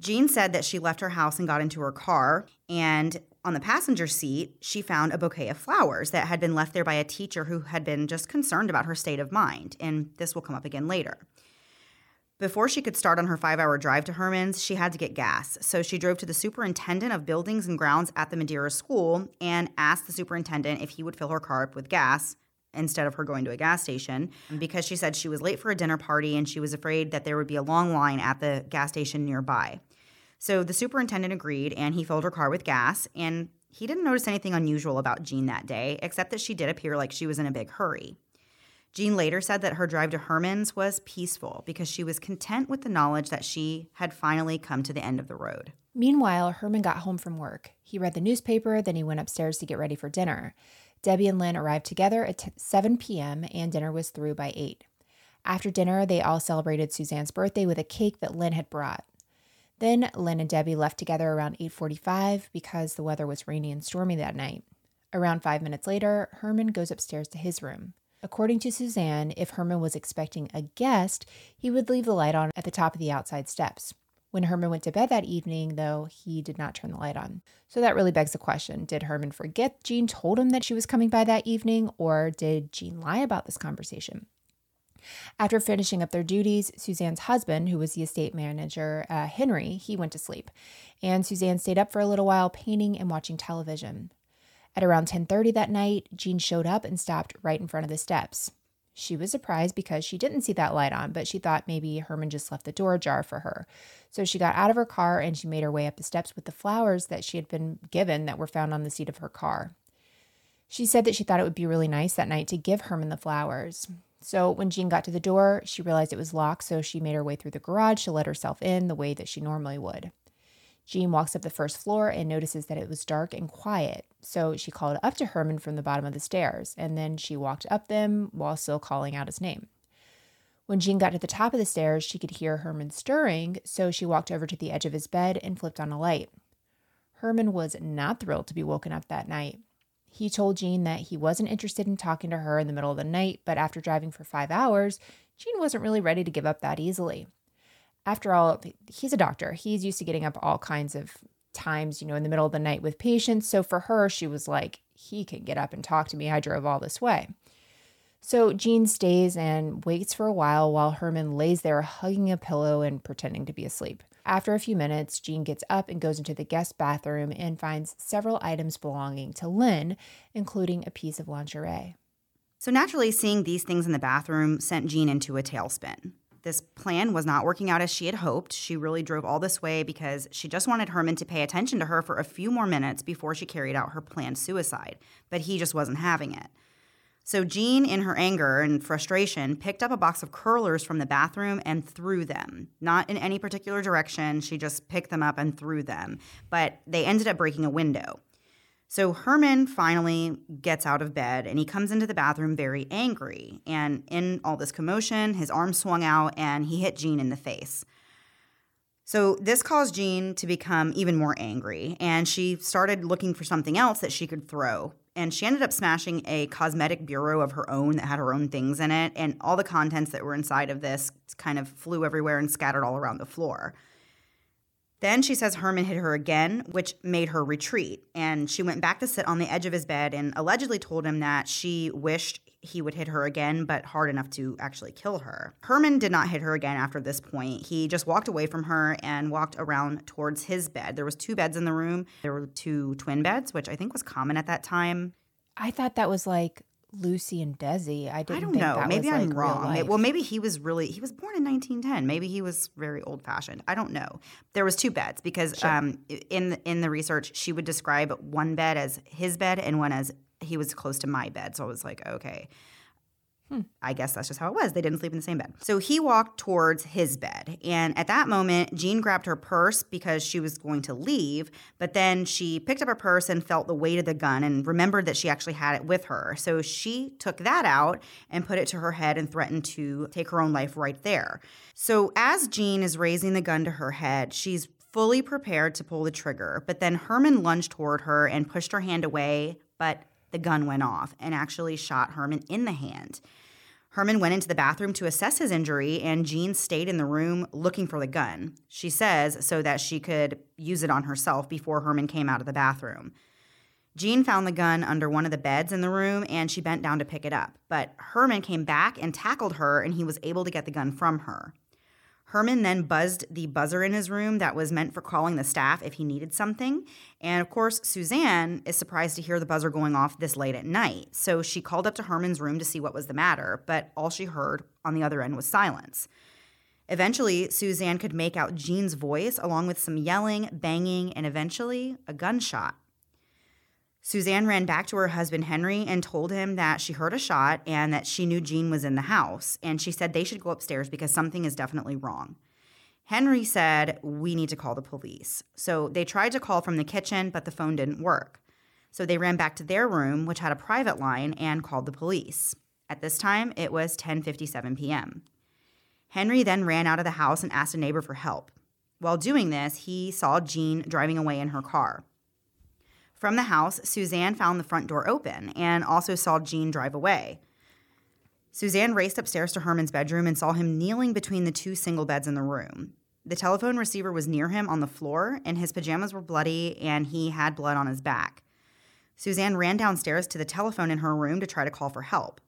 Jean said that she left her house and got into her car, and on the passenger seat, she found a bouquet of flowers that had been left there by a teacher who had been just concerned about her state of mind, and this will come up again later. Before she could start on her five hour drive to Herman's, she had to get gas. So she drove to the superintendent of buildings and grounds at the Madeira school and asked the superintendent if he would fill her car up with gas instead of her going to a gas station because she said she was late for a dinner party and she was afraid that there would be a long line at the gas station nearby. So the superintendent agreed and he filled her car with gas and he didn't notice anything unusual about Jean that day except that she did appear like she was in a big hurry. Jean later said that her drive to Herman's was peaceful because she was content with the knowledge that she had finally come to the end of the road. Meanwhile, Herman got home from work. He read the newspaper, then he went upstairs to get ready for dinner. Debbie and Lynn arrived together at 7 p.m., and dinner was through by 8. After dinner, they all celebrated Suzanne's birthday with a cake that Lynn had brought. Then Lynn and Debbie left together around 8:45 because the weather was rainy and stormy that night. Around 5 minutes later, Herman goes upstairs to his room. According to Suzanne, if Herman was expecting a guest, he would leave the light on at the top of the outside steps. When Herman went to bed that evening, though, he did not turn the light on. So that really begs the question Did Herman forget Jean told him that she was coming by that evening, or did Jean lie about this conversation? After finishing up their duties, Suzanne's husband, who was the estate manager, uh, Henry, he went to sleep, and Suzanne stayed up for a little while painting and watching television. At around 10:30 that night, Jean showed up and stopped right in front of the steps. She was surprised because she didn't see that light on, but she thought maybe Herman just left the door ajar for her. So she got out of her car and she made her way up the steps with the flowers that she had been given that were found on the seat of her car. She said that she thought it would be really nice that night to give Herman the flowers. So when Jean got to the door, she realized it was locked, so she made her way through the garage to let herself in the way that she normally would. Jean walks up the first floor and notices that it was dark and quiet, so she called up to Herman from the bottom of the stairs, and then she walked up them while still calling out his name. When Jean got to the top of the stairs, she could hear Herman stirring, so she walked over to the edge of his bed and flipped on a light. Herman was not thrilled to be woken up that night. He told Jean that he wasn't interested in talking to her in the middle of the night, but after driving for five hours, Jean wasn't really ready to give up that easily after all, he's a doctor. He's used to getting up all kinds of times, you know, in the middle of the night with patients. So for her, she was like, he can get up and talk to me. I drove all this way. So Jean stays and waits for a while while Herman lays there hugging a pillow and pretending to be asleep. After a few minutes, Jean gets up and goes into the guest bathroom and finds several items belonging to Lynn, including a piece of lingerie. So naturally, seeing these things in the bathroom sent Jean into a tailspin. This plan was not working out as she had hoped. She really drove all this way because she just wanted Herman to pay attention to her for a few more minutes before she carried out her planned suicide, but he just wasn't having it. So Jean, in her anger and frustration, picked up a box of curlers from the bathroom and threw them. Not in any particular direction, she just picked them up and threw them, but they ended up breaking a window. So Herman finally gets out of bed and he comes into the bathroom very angry. And in all this commotion, his arm swung out and he hit Jean in the face. So this caused Jean to become even more angry, and she started looking for something else that she could throw and she ended up smashing a cosmetic bureau of her own that had her own things in it and all the contents that were inside of this kind of flew everywhere and scattered all around the floor then she says herman hit her again which made her retreat and she went back to sit on the edge of his bed and allegedly told him that she wished he would hit her again, but hard enough to actually kill her. Herman did not hit her again after this point. He just walked away from her and walked around towards his bed. There was two beds in the room. There were two twin beds, which I think was common at that time. I thought that was like Lucy and Desi. I didn't. I don't know. maybe I'm like wrong. well, maybe he was really. He was born in 1910. Maybe he was very old fashioned. I don't know. There was two beds because sure. um, in the, in the research she would describe one bed as his bed and one as he was close to my bed. So I was like, okay. Hmm. I guess that's just how it was. They didn't sleep in the same bed. So he walked towards his bed. And at that moment, Jean grabbed her purse because she was going to leave. But then she picked up her purse and felt the weight of the gun and remembered that she actually had it with her. So she took that out and put it to her head and threatened to take her own life right there. So as Jean is raising the gun to her head, she's fully prepared to pull the trigger. But then Herman lunged toward her and pushed her hand away. But the gun went off and actually shot Herman in the hand. Herman went into the bathroom to assess his injury, and Jean stayed in the room looking for the gun. She says so that she could use it on herself before Herman came out of the bathroom. Jean found the gun under one of the beds in the room and she bent down to pick it up. But Herman came back and tackled her, and he was able to get the gun from her. Herman then buzzed the buzzer in his room that was meant for calling the staff if he needed something. And of course, Suzanne is surprised to hear the buzzer going off this late at night. So she called up to Herman's room to see what was the matter, but all she heard on the other end was silence. Eventually, Suzanne could make out Jean's voice along with some yelling, banging, and eventually a gunshot. Suzanne ran back to her husband Henry and told him that she heard a shot and that she knew Jean was in the house. And she said they should go upstairs because something is definitely wrong. Henry said, We need to call the police. So they tried to call from the kitchen, but the phone didn't work. So they ran back to their room, which had a private line, and called the police. At this time, it was 10:57 p.m. Henry then ran out of the house and asked a neighbor for help. While doing this, he saw Jean driving away in her car. From the house, Suzanne found the front door open and also saw Jean drive away. Suzanne raced upstairs to Herman's bedroom and saw him kneeling between the two single beds in the room. The telephone receiver was near him on the floor, and his pajamas were bloody, and he had blood on his back. Suzanne ran downstairs to the telephone in her room to try to call for help.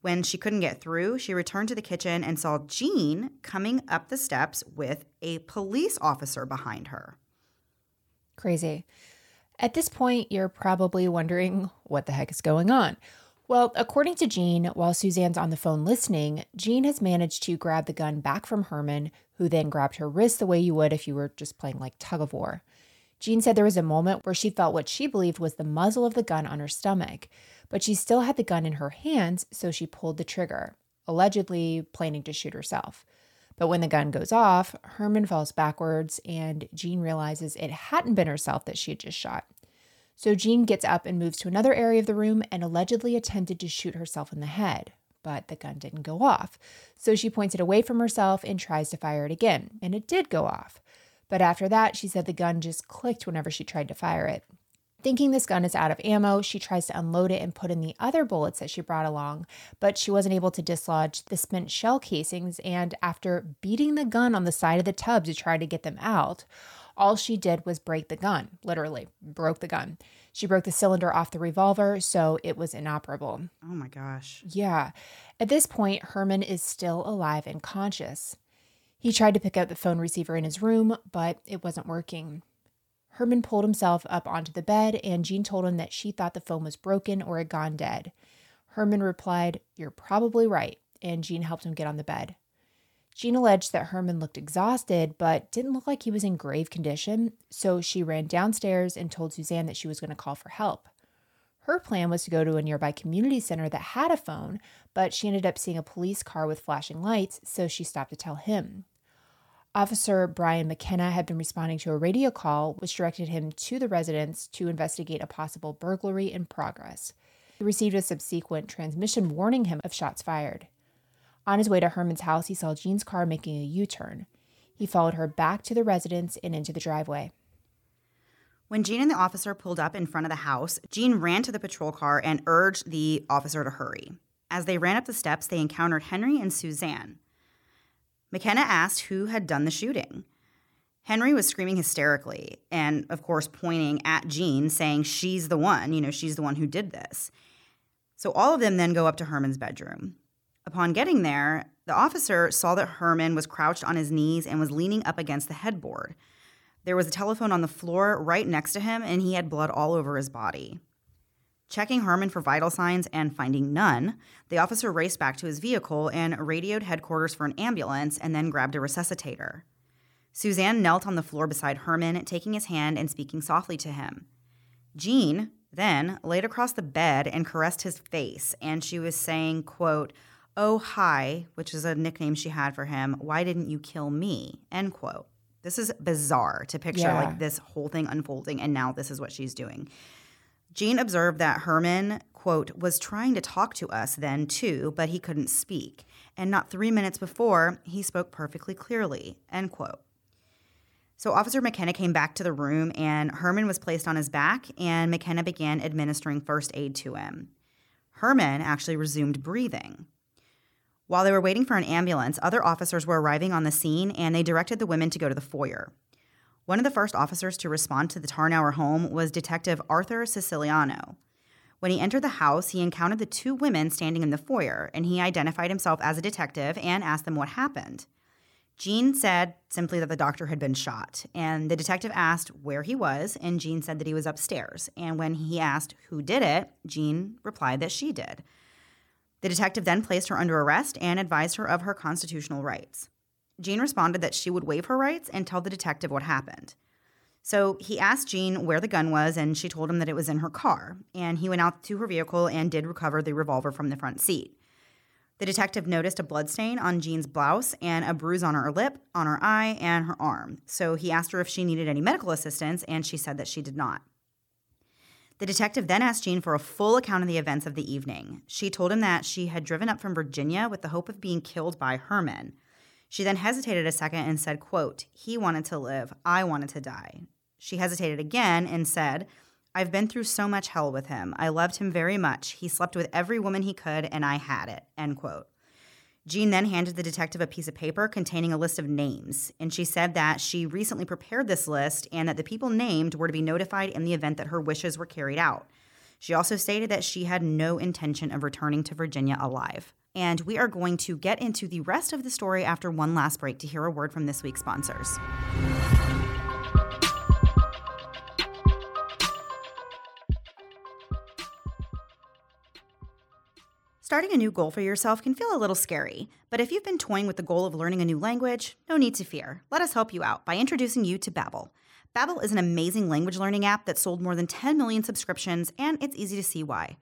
When she couldn't get through, she returned to the kitchen and saw Jean coming up the steps with a police officer behind her. Crazy. At this point, you're probably wondering what the heck is going on. Well, according to Jean, while Suzanne's on the phone listening, Jean has managed to grab the gun back from Herman, who then grabbed her wrist the way you would if you were just playing like tug of war. Jean said there was a moment where she felt what she believed was the muzzle of the gun on her stomach, but she still had the gun in her hands, so she pulled the trigger, allegedly planning to shoot herself. But when the gun goes off, Herman falls backwards, and Jean realizes it hadn't been herself that she had just shot. So Jean gets up and moves to another area of the room and allegedly attempted to shoot herself in the head, but the gun didn't go off. So she points it away from herself and tries to fire it again, and it did go off. But after that, she said the gun just clicked whenever she tried to fire it. Thinking this gun is out of ammo, she tries to unload it and put in the other bullets that she brought along, but she wasn't able to dislodge the spent shell casings. And after beating the gun on the side of the tub to try to get them out, All she did was break the gun, literally, broke the gun. She broke the cylinder off the revolver, so it was inoperable. Oh my gosh. Yeah. At this point, Herman is still alive and conscious. He tried to pick up the phone receiver in his room, but it wasn't working. Herman pulled himself up onto the bed, and Jean told him that she thought the phone was broken or had gone dead. Herman replied, You're probably right, and Jean helped him get on the bed. Jean alleged that Herman looked exhausted, but didn't look like he was in grave condition, so she ran downstairs and told Suzanne that she was going to call for help. Her plan was to go to a nearby community center that had a phone, but she ended up seeing a police car with flashing lights, so she stopped to tell him. Officer Brian McKenna had been responding to a radio call, which directed him to the residence to investigate a possible burglary in progress. He received a subsequent transmission warning him of shots fired. On his way to Herman's house, he saw Jean's car making a U turn. He followed her back to the residence and into the driveway. When Jean and the officer pulled up in front of the house, Jean ran to the patrol car and urged the officer to hurry. As they ran up the steps, they encountered Henry and Suzanne. McKenna asked who had done the shooting. Henry was screaming hysterically and, of course, pointing at Jean, saying she's the one, you know, she's the one who did this. So all of them then go up to Herman's bedroom. Upon getting there, the officer saw that Herman was crouched on his knees and was leaning up against the headboard. There was a telephone on the floor right next to him, and he had blood all over his body. Checking Herman for vital signs and finding none, the officer raced back to his vehicle and radioed headquarters for an ambulance and then grabbed a resuscitator. Suzanne knelt on the floor beside Herman, taking his hand and speaking softly to him. Jean then laid across the bed and caressed his face, and she was saying, quote, Oh, hi, which is a nickname she had for him. Why didn't you kill me? End quote. This is bizarre to picture Yeah. like this whole thing unfolding, and now this is what she's doing. Jean observed that Herman, quote, was trying to talk to us then too, but he couldn't speak. And not three minutes before, he spoke perfectly clearly, end quote. So Officer McKenna came back to the room and Herman was placed on his back and McKenna began administering first aid to him. Herman actually resumed breathing. While they were waiting for an ambulance, other officers were arriving on the scene and they directed the women to go to the foyer. One of the first officers to respond to the Tarnower home was Detective Arthur Siciliano. When he entered the house, he encountered the two women standing in the foyer and he identified himself as a detective and asked them what happened. Jean said simply that the doctor had been shot, and the detective asked where he was, and Jean said that he was upstairs. And when he asked who did it, Jean replied that she did. The detective then placed her under arrest and advised her of her constitutional rights. Jean responded that she would waive her rights and tell the detective what happened. So he asked Jean where the gun was, and she told him that it was in her car. And he went out to her vehicle and did recover the revolver from the front seat. The detective noticed a bloodstain on Jean's blouse and a bruise on her lip, on her eye, and her arm. So he asked her if she needed any medical assistance, and she said that she did not. The detective then asked Jean for a full account of the events of the evening. She told him that she had driven up from Virginia with the hope of being killed by Herman. She then hesitated a second and said, quote, He wanted to live, I wanted to die. She hesitated again and said, I've been through so much hell with him. I loved him very much. He slept with every woman he could, and I had it. End quote. Jean then handed the detective a piece of paper containing a list of names, and she said that she recently prepared this list and that the people named were to be notified in the event that her wishes were carried out. She also stated that she had no intention of returning to Virginia alive. And we are going to get into the rest of the story after one last break to hear a word from this week's sponsors. Starting a new goal for yourself can feel a little scary, but if you've been toying with the goal of learning a new language, no need to fear. Let us help you out by introducing you to Babbel. Babbel is an amazing language learning app that sold more than 10 million subscriptions, and it's easy to see why.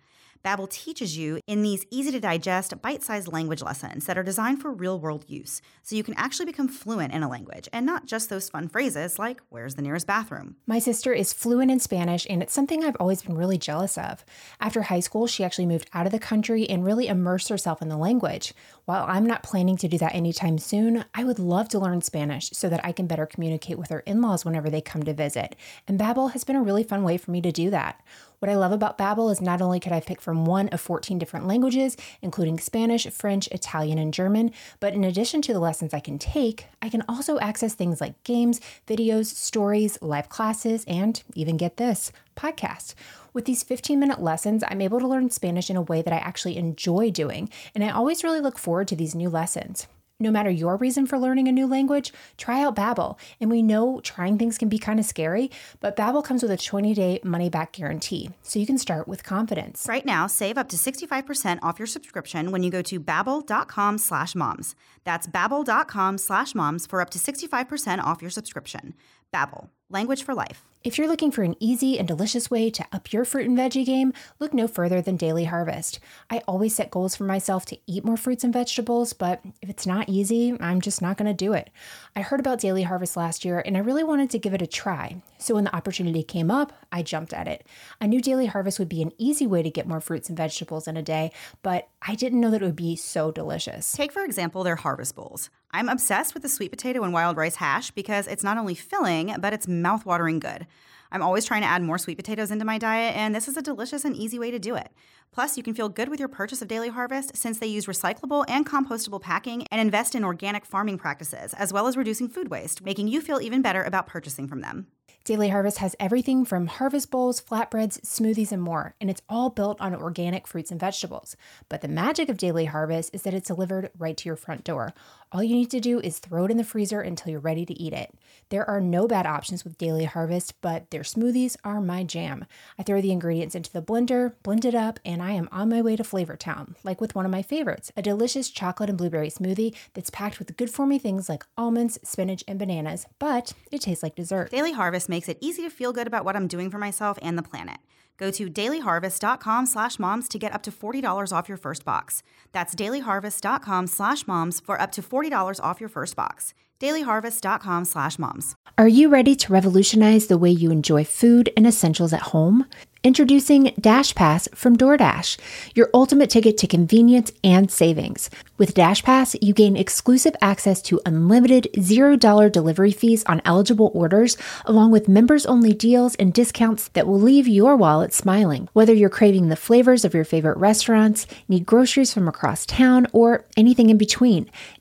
Babbel teaches you in these easy to digest, bite-sized language lessons that are designed for real-world use, so you can actually become fluent in a language and not just those fun phrases like where's the nearest bathroom. My sister is fluent in Spanish, and it's something I've always been really jealous of. After high school, she actually moved out of the country and really immersed herself in the language. While I'm not planning to do that anytime soon, I would love to learn Spanish so that I can better communicate with our in laws whenever they come to visit. And Babbel has been a really fun way for me to do that. What I love about Babbel is not only could I pick from one of 14 different languages, including Spanish, French, Italian, and German, but in addition to the lessons I can take, I can also access things like games, videos, stories, live classes, and even get this, podcasts. With these 15 minute lessons, I'm able to learn Spanish in a way that I actually enjoy doing, and I always really look forward to these new lessons. No matter your reason for learning a new language, try out Babbel. And we know trying things can be kind of scary, but Babbel comes with a 20-day money-back guarantee, so you can start with confidence. Right now, save up to 65% off your subscription when you go to babbel.com slash moms. That's babbel.com slash moms for up to 65% off your subscription. Babbel, language for life. If you're looking for an easy and delicious way to up your fruit and veggie game, look no further than Daily Harvest. I always set goals for myself to eat more fruits and vegetables, but if it's not easy, I'm just not going to do it. I heard about Daily Harvest last year and I really wanted to give it a try. So when the opportunity came up, I jumped at it. I knew Daily Harvest would be an easy way to get more fruits and vegetables in a day, but I didn't know that it would be so delicious. Take, for example, their harvest bowls. I'm obsessed with the sweet potato and wild rice hash because it's not only filling, but it's mouthwatering good. I'm always trying to add more sweet potatoes into my diet, and this is a delicious and easy way to do it. Plus, you can feel good with your purchase of Daily Harvest since they use recyclable and compostable packing and invest in organic farming practices, as well as reducing food waste, making you feel even better about purchasing from them. Daily Harvest has everything from harvest bowls, flatbreads, smoothies, and more, and it's all built on organic fruits and vegetables. But the magic of Daily Harvest is that it's delivered right to your front door. All you need to do is throw it in the freezer until you're ready to eat it. There are no bad options with Daily Harvest, but their smoothies are my jam. I throw the ingredients into the blender, blend it up, and I am on my way to Flavor Town, like with one of my favorites, a delicious chocolate and blueberry smoothie that's packed with good for me things like almonds, spinach, and bananas, but it tastes like dessert. Daily Harvest makes it easy to feel good about what I'm doing for myself and the planet. Go to dailyharvest.com slash moms to get up to $40 off your first box. That's dailyharvest.com slash moms for up to $40 off your first box. dailyharvest.com slash moms. Are you ready to revolutionize the way you enjoy food and essentials at home? Introducing Dash Pass from DoorDash, your ultimate ticket to convenience and savings. With Dash Pass, you gain exclusive access to unlimited $0 delivery fees on eligible orders, along with members only deals and discounts that will leave your wallet smiling. Whether you're craving the flavors of your favorite restaurants, need groceries from across town, or anything in between,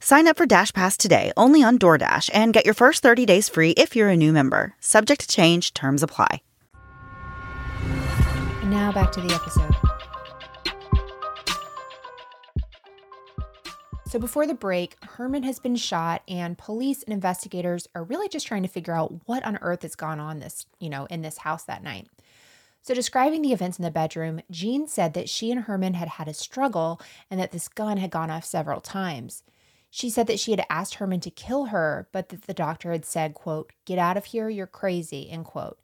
Sign up for Dash Pass today only on DoorDash and get your first 30 days free if you're a new member. Subject to change, terms apply. Now back to the episode. So before the break, Herman has been shot and police and investigators are really just trying to figure out what on earth has gone on this, you know, in this house that night. So describing the events in the bedroom, Jean said that she and Herman had had a struggle and that this gun had gone off several times. She said that she had asked Herman to kill her, but that the doctor had said, quote, get out of here, you're crazy, end quote.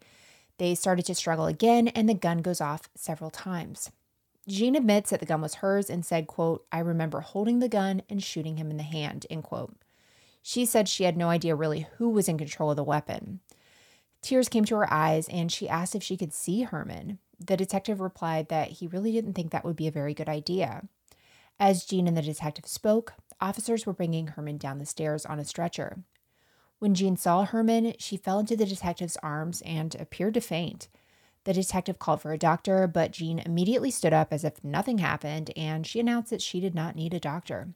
They started to struggle again, and the gun goes off several times. Jean admits that the gun was hers and said, quote, I remember holding the gun and shooting him in the hand, end quote. She said she had no idea really who was in control of the weapon. Tears came to her eyes and she asked if she could see Herman. The detective replied that he really didn't think that would be a very good idea. As Jean and the detective spoke, officers were bringing Herman down the stairs on a stretcher. When Jean saw Herman, she fell into the detective's arms and appeared to faint. The detective called for a doctor, but Jean immediately stood up as if nothing happened, and she announced that she did not need a doctor.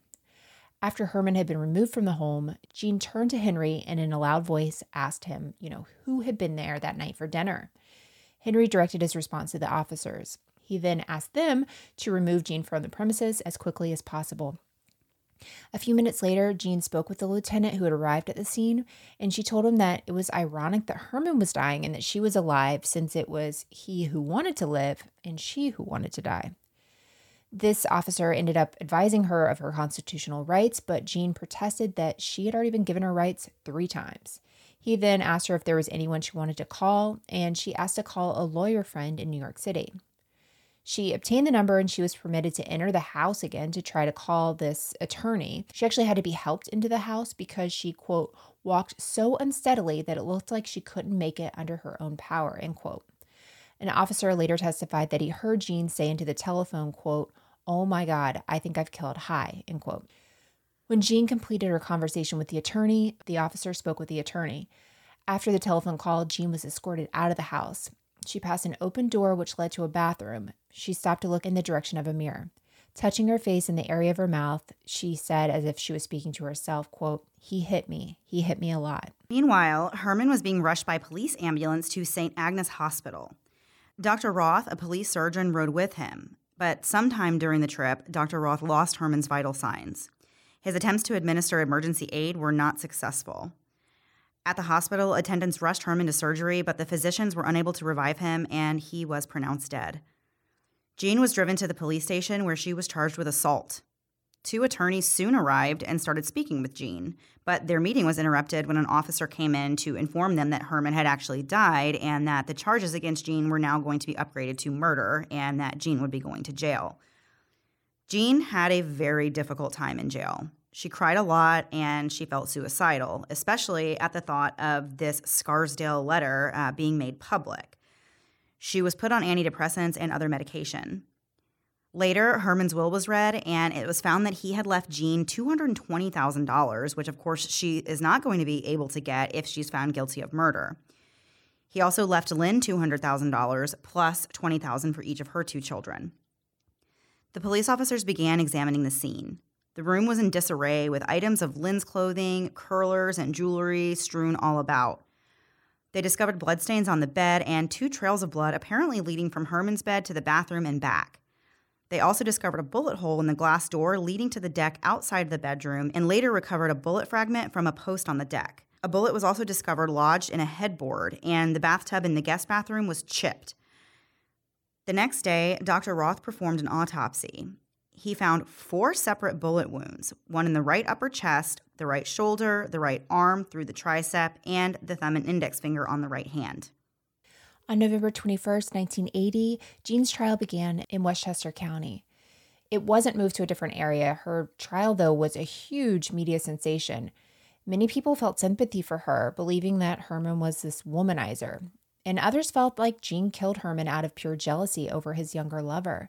After Herman had been removed from the home, Jean turned to Henry and in a loud voice asked him, you know, who had been there that night for dinner. Henry directed his response to the officers. He then asked them to remove Jean from the premises as quickly as possible. A few minutes later, Jean spoke with the lieutenant who had arrived at the scene, and she told him that it was ironic that Herman was dying and that she was alive since it was he who wanted to live and she who wanted to die. This officer ended up advising her of her constitutional rights, but Jean protested that she had already been given her rights three times. He then asked her if there was anyone she wanted to call, and she asked to call a lawyer friend in New York City. She obtained the number and she was permitted to enter the house again to try to call this attorney. She actually had to be helped into the house because she, quote, walked so unsteadily that it looked like she couldn't make it under her own power, end quote. An officer later testified that he heard Jean say into the telephone, quote, Oh my God, I think I've killed Hi, end quote. When Jean completed her conversation with the attorney, the officer spoke with the attorney. After the telephone call, Jean was escorted out of the house. She passed an open door which led to a bathroom. She stopped to look in the direction of a mirror. Touching her face in the area of her mouth, she said as if she was speaking to herself, quote, "He hit me. He hit me a lot." Meanwhile, Herman was being rushed by police ambulance to St. Agnes Hospital. Dr. Roth, a police surgeon, rode with him, but sometime during the trip, Dr. Roth lost Herman's vital signs. His attempts to administer emergency aid were not successful. At the hospital, attendants rushed Herman to surgery, but the physicians were unable to revive him and he was pronounced dead. Jean was driven to the police station where she was charged with assault. Two attorneys soon arrived and started speaking with Jean, but their meeting was interrupted when an officer came in to inform them that Herman had actually died and that the charges against Jean were now going to be upgraded to murder and that Jean would be going to jail. Jean had a very difficult time in jail. She cried a lot and she felt suicidal, especially at the thought of this Scarsdale letter uh, being made public. She was put on antidepressants and other medication. Later, Herman's will was read, and it was found that he had left Jean $220,000, which, of course, she is not going to be able to get if she's found guilty of murder. He also left Lynn $200,000 plus $20,000 for each of her two children. The police officers began examining the scene. The room was in disarray with items of Lynn's clothing, curlers, and jewelry strewn all about. They discovered bloodstains on the bed and two trails of blood apparently leading from Herman's bed to the bathroom and back. They also discovered a bullet hole in the glass door leading to the deck outside the bedroom and later recovered a bullet fragment from a post on the deck. A bullet was also discovered lodged in a headboard, and the bathtub in the guest bathroom was chipped. The next day, Dr. Roth performed an autopsy he found four separate bullet wounds one in the right upper chest, the right shoulder, the right arm through the tricep, and the thumb and index finger on the right hand. On November 21st, 1980, Jean's trial began in Westchester County. It wasn't moved to a different area. Her trial, though, was a huge media sensation. Many people felt sympathy for her, believing that Herman was this womanizer. And others felt like Jean killed Herman out of pure jealousy over his younger lover.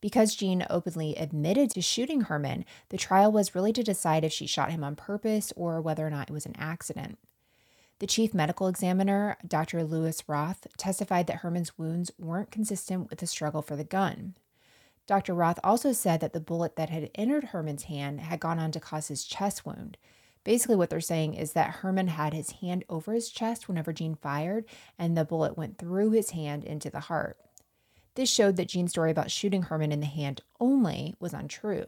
Because Jean openly admitted to shooting Herman, the trial was really to decide if she shot him on purpose or whether or not it was an accident. The chief medical examiner, Dr. Lewis Roth, testified that Herman's wounds weren't consistent with the struggle for the gun. Dr. Roth also said that the bullet that had entered Herman's hand had gone on to cause his chest wound. Basically, what they're saying is that Herman had his hand over his chest whenever Jean fired, and the bullet went through his hand into the heart. This showed that Jean's story about shooting Herman in the hand only was untrue.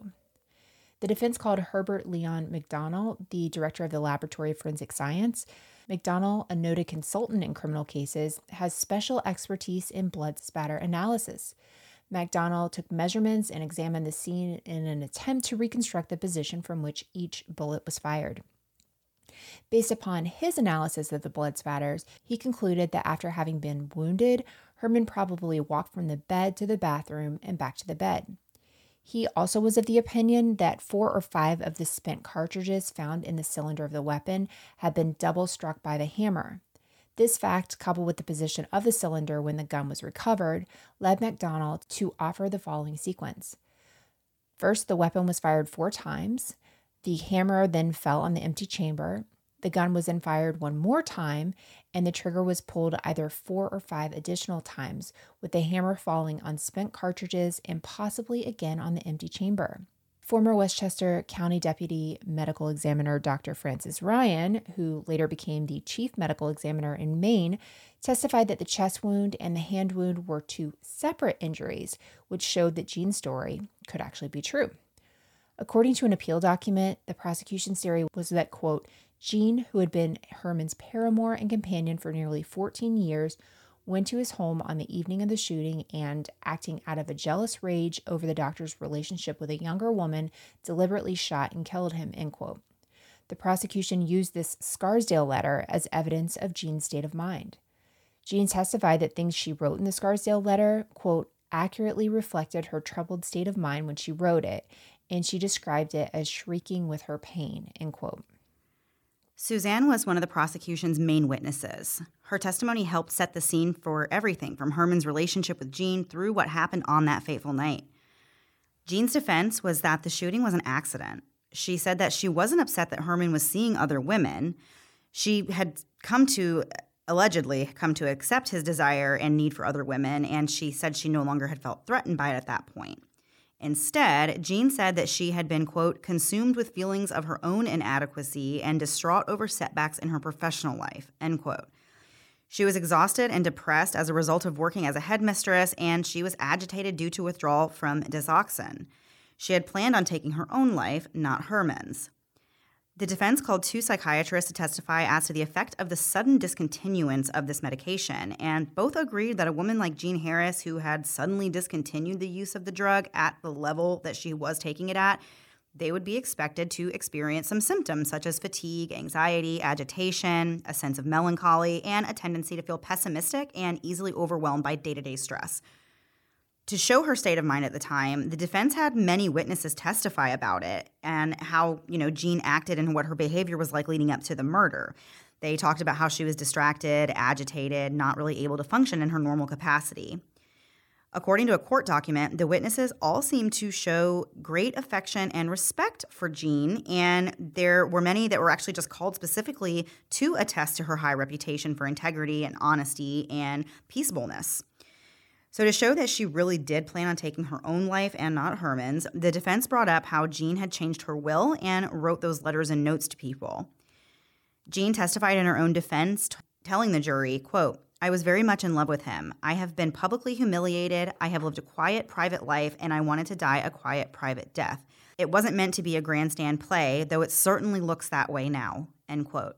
The defense called Herbert Leon MacDonell the director of the Laboratory of Forensic Science. MacDonell, a noted consultant in criminal cases, has special expertise in blood spatter analysis. MacDonell took measurements and examined the scene in an attempt to reconstruct the position from which each bullet was fired. Based upon his analysis of the blood spatters, he concluded that after having been wounded, Herman probably walked from the bed to the bathroom and back to the bed. He also was of the opinion that four or five of the spent cartridges found in the cylinder of the weapon had been double struck by the hammer. This fact, coupled with the position of the cylinder when the gun was recovered, led MacDonell to offer the following sequence First, the weapon was fired four times. The hammer then fell on the empty chamber. The gun was then fired one more time, and the trigger was pulled either four or five additional times, with the hammer falling on spent cartridges and possibly again on the empty chamber. Former Westchester County Deputy Medical Examiner Dr. Francis Ryan, who later became the Chief Medical Examiner in Maine, testified that the chest wound and the hand wound were two separate injuries, which showed that Jean's story could actually be true. According to an appeal document, the prosecution's theory was that, quote, Jean, who had been Herman's paramour and companion for nearly 14 years, went to his home on the evening of the shooting and, acting out of a jealous rage over the doctor's relationship with a younger woman, deliberately shot and killed him. End quote. The prosecution used this Scarsdale letter as evidence of Jean's state of mind. Jean testified that things she wrote in the Scarsdale letter, quote, accurately reflected her troubled state of mind when she wrote it, and she described it as shrieking with her pain, end quote. Suzanne was one of the prosecution's main witnesses. Her testimony helped set the scene for everything from Herman's relationship with Jean through what happened on that fateful night. Jean's defense was that the shooting was an accident. She said that she wasn't upset that Herman was seeing other women. She had come to, allegedly, come to accept his desire and need for other women, and she said she no longer had felt threatened by it at that point. Instead, Jean said that she had been, quote, consumed with feelings of her own inadequacy and distraught over setbacks in her professional life, end quote. She was exhausted and depressed as a result of working as a headmistress, and she was agitated due to withdrawal from Desoxyn. She had planned on taking her own life, not Herman's. The defense called two psychiatrists to testify as to the effect of the sudden discontinuance of this medication, and both agreed that a woman like Jean Harris, who had suddenly discontinued the use of the drug at the level that she was taking it at, they would be expected to experience some symptoms such as fatigue, anxiety, agitation, a sense of melancholy, and a tendency to feel pessimistic and easily overwhelmed by day to day stress. To show her state of mind at the time, the defense had many witnesses testify about it and how, you know, Jean acted and what her behavior was like leading up to the murder. They talked about how she was distracted, agitated, not really able to function in her normal capacity. According to a court document, the witnesses all seemed to show great affection and respect for Jean, and there were many that were actually just called specifically to attest to her high reputation for integrity and honesty and peaceableness. So, to show that she really did plan on taking her own life and not Herman's, the defense brought up how Jean had changed her will and wrote those letters and notes to people. Jean testified in her own defense, t- telling the jury, quote, I was very much in love with him. I have been publicly humiliated. I have lived a quiet, private life, and I wanted to die a quiet, private death. It wasn't meant to be a grandstand play, though it certainly looks that way now. End quote.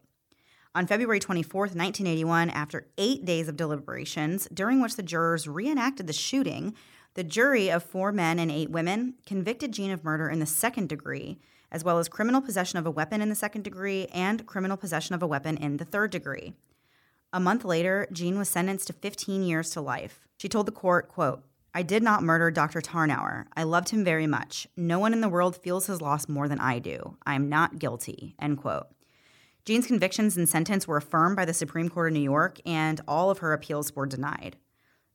On February 24, 1981, after eight days of deliberations, during which the jurors reenacted the shooting, the jury of four men and eight women convicted Jean of murder in the second degree, as well as criminal possession of a weapon in the second degree and criminal possession of a weapon in the third degree. A month later, Jean was sentenced to 15 years to life. She told the court, quote, I did not murder Dr. Tarnower. I loved him very much. No one in the world feels his loss more than I do. I am not guilty. End quote. Jean's convictions and sentence were affirmed by the Supreme Court of New York, and all of her appeals were denied.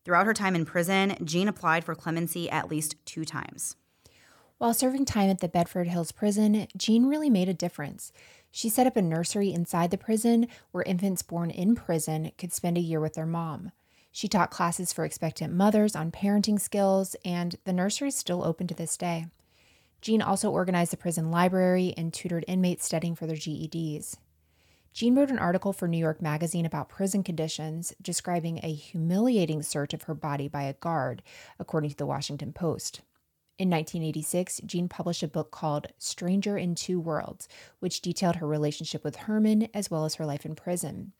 Throughout her time in prison, Jean applied for clemency at least two times. While serving time at the Bedford Hills prison, Jean really made a difference. She set up a nursery inside the prison where infants born in prison could spend a year with their mom. She taught classes for expectant mothers on parenting skills, and the nursery is still open to this day. Jean also organized the prison library and tutored inmates studying for their GEDs. Jean wrote an article for New York Magazine about prison conditions, describing a humiliating search of her body by a guard, according to the Washington Post. In 1986, Jean published a book called Stranger in Two Worlds, which detailed her relationship with Herman as well as her life in prison.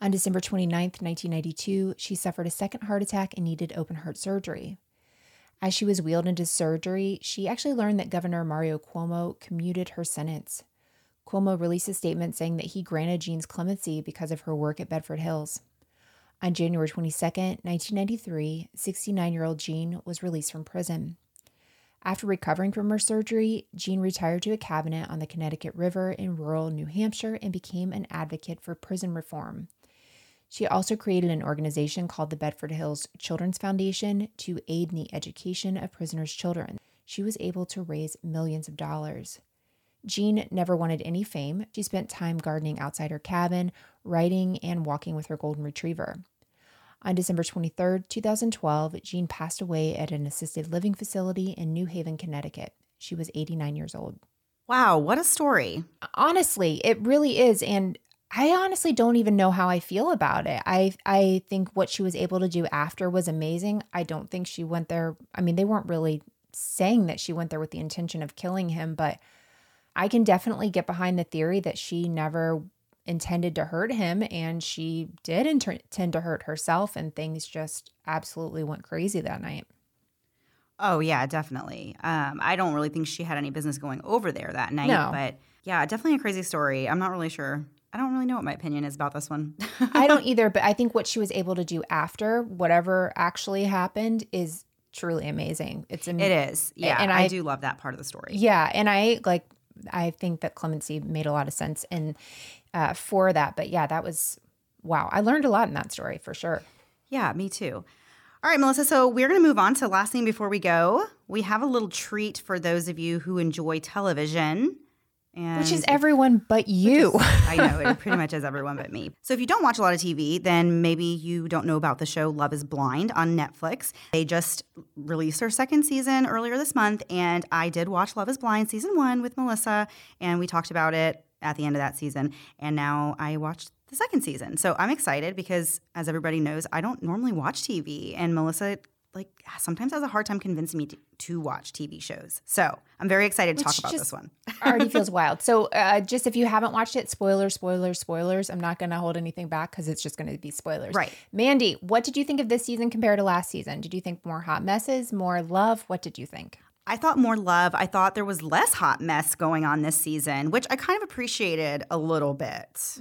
On December 29, 1992, she suffered a second heart attack and needed open heart surgery. As she was wheeled into surgery, she actually learned that Governor Mario Cuomo commuted her sentence. Cuomo released a statement saying that he granted Jean's clemency because of her work at Bedford Hills. On January 22, 1993, 69 year old Jean was released from prison. After recovering from her surgery, Jean retired to a cabinet on the Connecticut River in rural New Hampshire and became an advocate for prison reform. She also created an organization called the Bedford Hills Children's Foundation to aid in the education of prisoners' children. she was able to raise millions of dollars. Jean never wanted any fame. She spent time gardening outside her cabin, writing, and walking with her golden retriever. On December 23, 2012, Jean passed away at an assisted living facility in New Haven, Connecticut. She was 89 years old. Wow, what a story. Honestly, it really is. And I honestly don't even know how I feel about it. I I think what she was able to do after was amazing. I don't think she went there. I mean, they weren't really saying that she went there with the intention of killing him, but I can definitely get behind the theory that she never intended to hurt him and she did intend to hurt herself and things just absolutely went crazy that night. Oh yeah, definitely. Um, I don't really think she had any business going over there that night, No. but yeah, definitely a crazy story. I'm not really sure. I don't really know what my opinion is about this one. I don't either, but I think what she was able to do after whatever actually happened is truly amazing. It's am- It is, yeah, And and I, I- do love that part of the story. Yeah, and I like I think that clemency made a lot of sense and uh, for that. But yeah, that was wow. I learned a lot in that story for sure. Yeah, me too. All right, Melissa. So we're going to move on to last thing before we go. We have a little treat for those of you who enjoy television, and Which is everyone but you. I know it pretty much is everyone but me. So if you don't watch a lot of TV, then maybe you don't know about the show Love Is Blind on Netflix. They just released their second season earlier this month, and I did watch Love Is Blind season one with Melissa, and we talked about it at the end of that season. And now I watched the second season, so I'm excited because, as everybody knows, I don't normally watch TV, and Melissa. Like sometimes has a hard time convincing me to, to watch TV shows. So I'm very excited to talk about this one. already feels wild. So, uh, just if you haven't watched it, spoilers, spoilers, spoilers. I'm not going to hold anything back because it's just going to be spoilers. Right. Mandy, what did you think of this season compared to last season? Did you think more hot messes, more love? What did you think? I thought more love. I thought there was less hot mess going on this season, which I kind of appreciated a little bit.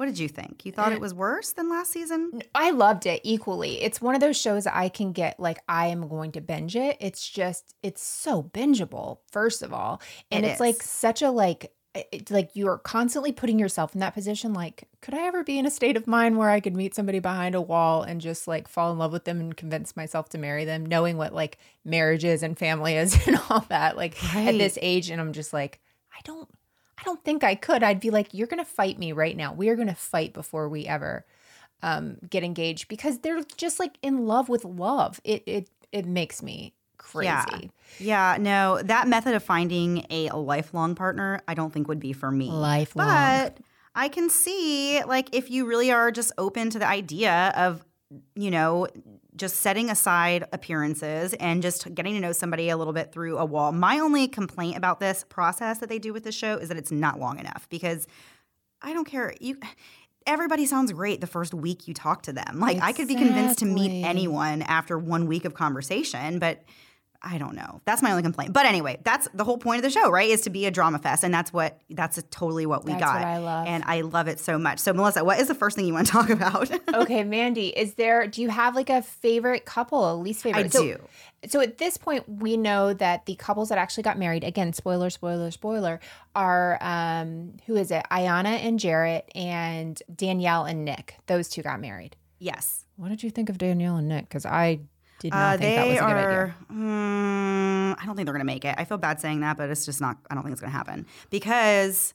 What did you think? You thought eh. it was worse than last season? I loved it equally. It's one of those shows I can get like I am going to binge it. It's just it's so bingeable, first of all. And It it's like such a like eh, it's like you're constantly putting yourself in that position like could I ever be in a state of mind where I could meet somebody behind a wall and just like fall in love with them and convince myself to marry them knowing what like marriage is and family is and all that like at this age and I'm just like I don't I don't think I could. I'd be like, you're going to fight me right now. We are going to fight before we ever um, get engaged because they're just like in love with love. It it it makes me crazy. Yeah. Yeah, no, that method of finding a lifelong partner, I don't think would be for me. Lifelong. But I can see, like, if you really are just open to the idea of, you know, just setting aside appearances and just getting to know somebody a little bit through a wall. My only complaint about this process that they do with the show is that it's not long enough because I don't care. You everybody sounds great the first week you talk to them. Like I could be convinced to meet anyone after one week of conversation, but I don't know. That's my only complaint. But anyway, that's the whole point of the show, right? Is to be a drama fest, and that's what that's totally what we That's got. what I love. and I love it so much. So, Melissa, what is the first thing you want to talk about? okay, Mandy, is there do you have like a favorite couple, a least favorite? I So- do. So at this point, we know that the couples that actually got married, again, spoiler, spoiler, spoiler, are um, who is it? Iyanna and Jarrette and Danielle and Nick. Those two got married. Yes, What did you think of Danielle and Nick? Because I did not uh, think that was a good idea. are. mm, I don't think they're going to make it. I feel bad saying that, but it's just not. I don't think it's going to happen because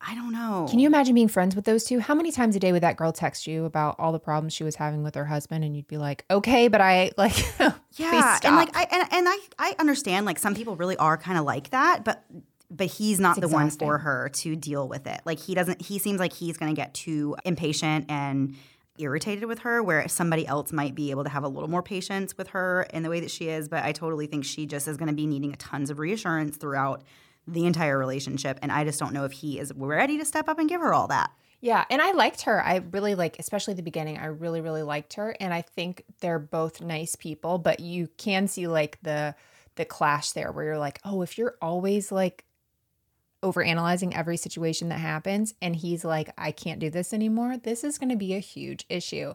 I don't know. Can you imagine being friends with those two? How many times a day would that girl text you about all the problems she was having with her husband, and you'd be like, "Okay, but I like, Yeah, stop." and like I and, and I I understand like some people really are kind of like that, but but he's not It's the one for her to deal with it. Like he doesn't. He seems like he's going to get too impatient and irritated with her, where somebody else might be able to have a little more patience with her in the way that she is. But I totally think she just is going to be needing tons of reassurance throughout the entire relationship, and I just don't know if he is ready to step up and give her all that. Yeah, and I liked her. I really like, especially the beginning. I really, really liked her, and I think they're both nice people. But you can see like the the clash there, where you're like, oh, if you're always like overanalyzing every situation that happens, and he's like, I can't do this anymore. This is going to be a huge issue.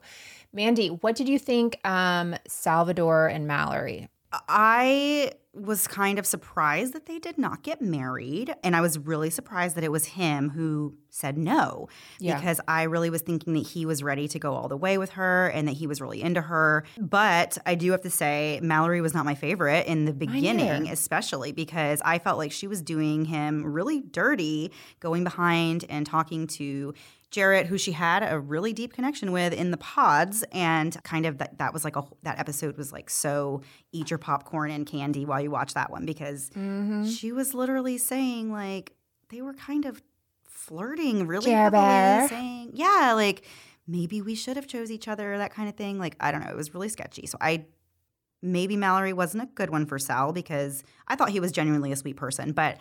Mandy, what did you think, um, Salvador and Mallory? I was kind of surprised that they did not get married. And I was really surprised that it was him who said no. Yeah. Because I really was thinking that he was ready to go all the way with her and that he was really into her. But I do have to say, Mallory was not my favorite in the beginning, especially because I felt like she was doing him really dirty, going behind and talking to Jarrette, who she had a really deep connection with in the pods, and kind of that that was like a that episode was like so eat your popcorn and candy while you watch that one because Mm-hmm. she was literally saying like they were kind of flirting really heavily, saying yeah like maybe we should have chose each other that kind of thing like I don't know it was really sketchy so I maybe Mallory wasn't a good one for Sal because I thought he was genuinely a sweet person but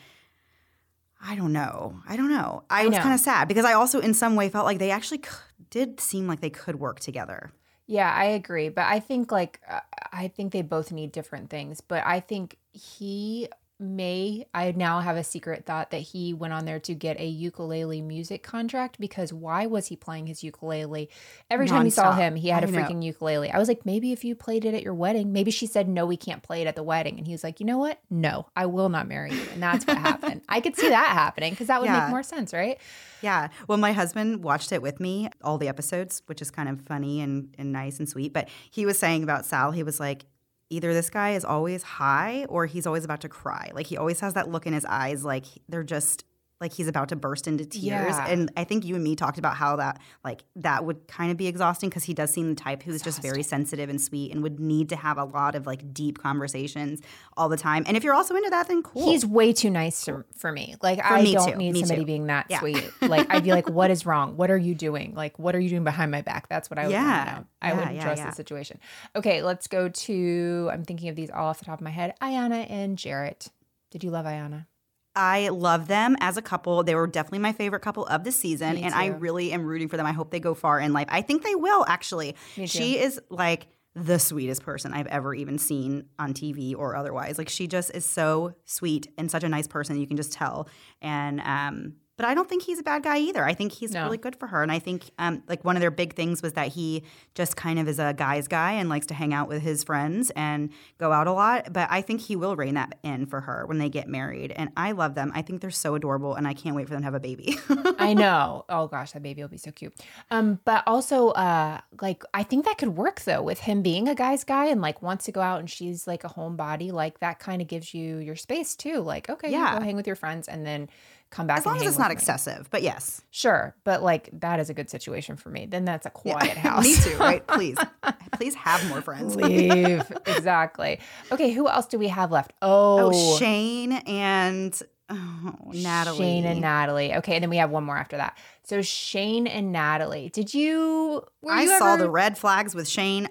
I don't know. I don't know. I, I was kind of sad because I also, in some way, felt like they actually c- did seem like they could work together. Yeah, I agree, but I think like uh, I think they both need different things, but I think he may I now have a secret thought that he went on there to get a ukulele music contract because why was he playing his ukulele? Every time you saw him, he had a I know. freaking ukulele. I was like, maybe if you played it at your wedding, maybe she said no, we can't play it at the wedding, and he was like, you know what? No, I will not marry you, and that's what happened. I could see that happening because that would Yeah. make more sense, right? Yeah. Well, my husband watched it with me, all the episodes, which is kind of funny and, and nice and sweet. But he was saying about Sal, he was like, either this guy is always high or he's always about to cry. Like he always has that look in his eyes, like they're just like he's about to burst into tears. Yeah. And I think you and me talked about how that like that would kind of be exhausting because he does seem the type who's just very sensitive and sweet and would need to have a lot of like deep conversations all the time. And if you're also into that, then cool. He's way too nice to, for me. Like I me don't too. need Me somebody too. being that Yeah. sweet. Like I'd be like, what is wrong? What are you doing? Like what are you doing behind my back? That's what I would want Yeah. know. I Yeah, wouldn't yeah, trust yeah. the situation. Okay, let's go to. I'm thinking of these all off the top of my head. Iyanna and Jarrette. Did you love Iyanna? I love them as a couple. They were definitely my favorite couple of the season, and I really am rooting for them. I hope they go far in life. I think they will actually. She is like the sweetest person I've ever even seen on TV or otherwise. Like she just is so sweet and such a nice person. You can just tell. And um, but I don't think he's a bad guy either. I think he's No. really good for her. And I think um, like one of their big things was that he just kind of is a guy's guy and likes to hang out with his friends and go out a lot. But I think he will rein that in for her when they get married. And I love them. I think they're so adorable, and I can't wait for them to have a baby. I know. Oh gosh, that baby will be so cute. Um, but also, uh, like I think that could work though with him being a guy's guy and like wants to go out and she's like a homebody. Like that kind of gives you your space too. Like okay, Yeah. you go hang with your friends and then come back. as long as it's not me. excessive. But yes, Sure, but like that is a good situation for me. Then that's a quiet house. me too. Right? Please, please have more friends. Leave exactly. Okay, who else do we have left? Oh, Oh, Shayne and oh, Natalie. Shayne and Natalie. Okay, and then we have one more after that. So Shayne and Natalie. Did you? Were I you saw ever- the red flags with Shayne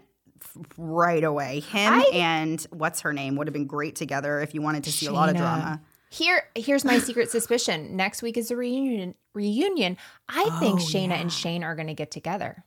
right away. Him I- and what's her name would have been great together if you wanted to see a lot of drama. Here, here's my secret suspicion. Next week is a reunion. Reunion. I think Oh, Shaina yeah. and Shayne are going to get together.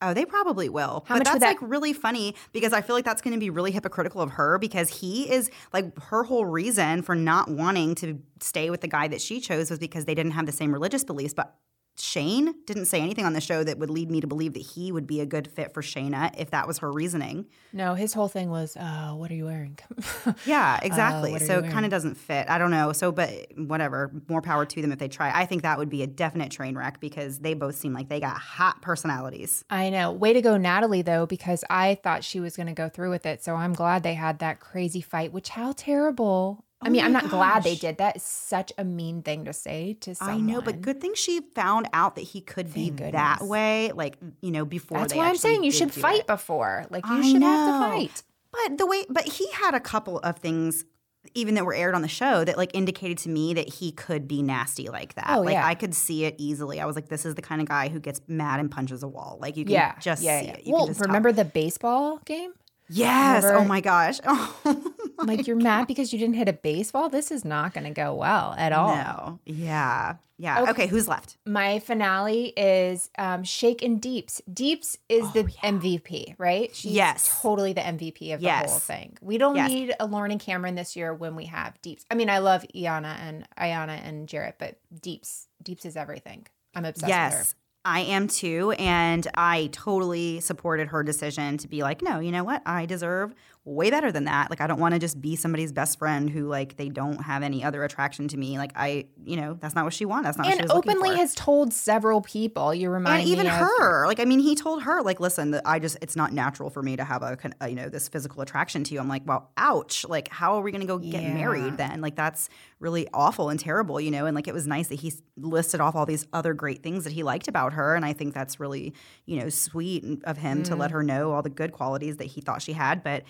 Oh, they probably will. How but much that's that- like really funny because I feel like that's going to be really hypocritical of her because he is like her whole reason for not wanting to stay with the guy that she chose was because they didn't have the same religious beliefs. But Shayne didn't say anything on the show that would lead me to believe that he would be a good fit for Shaina if that was her reasoning. No, his whole thing was, uh, "What are you wearing?" Yeah, exactly. what are so it kind of doesn't fit. I don't know. So, but whatever. More power to them if they try. I think that would be a definite train wreck because they both seem like they got hot personalities. I know. Way to go, Natalie, though, because I thought she was going to go through with it. So I'm glad they had that crazy fight, which how terrible. I mean, I'm not glad they did that. It's such a mean thing to say to someone. I know, but good thing she found out that he could be Thank that way. Like you know, before That's why I'm saying you should fight it. before. Like, you I should have to fight. But the way, but he had a couple of things. Even that were aired on the show that like indicated to me that he could be nasty like that. Oh, like yeah. I could see it easily. I was like, this is the kind of guy who gets mad and punches a wall. Like you can Yeah. just yeah, see it. You well, can just tell. remember the baseball game? Yes. Remember- Oh my gosh. Oh, Like, you're mad because you didn't hit a baseball? This is not going to go well at all. No. Yeah. Yeah. Okay. Okay. Who's left? My finale is um, Shake and Deeps. Deeps is the MVP, right? She's Oh, Yes. totally the MVP of the whole thing. We don't Yes. need a Lauren and Cameron this year when we have Deeps. I mean, I love Iyanna and Iyanna and Jarrette, but Deeps, Deeps is everything. I'm obsessed with her. yes. I am too. And I totally supported her decision to be like, no, you know what? I deserve way better than that. Like, I don't want to just be somebody's best friend who, like, they don't have any other attraction to me. Like, I, you know, that's not what she wanted. That's not and what she was looking openly has told several people. You remind me. and even of- her like i mean he told her like listen that i just it's not natural for me to have a, a you know this physical attraction to you i'm like well ouch like how are we going to go get Yeah. married then like that's really awful and terrible you know and like it was nice that he listed off all these other great things that he liked about her and i think that's really you know sweet of him to Mm. let her know all the good qualities that he thought she had but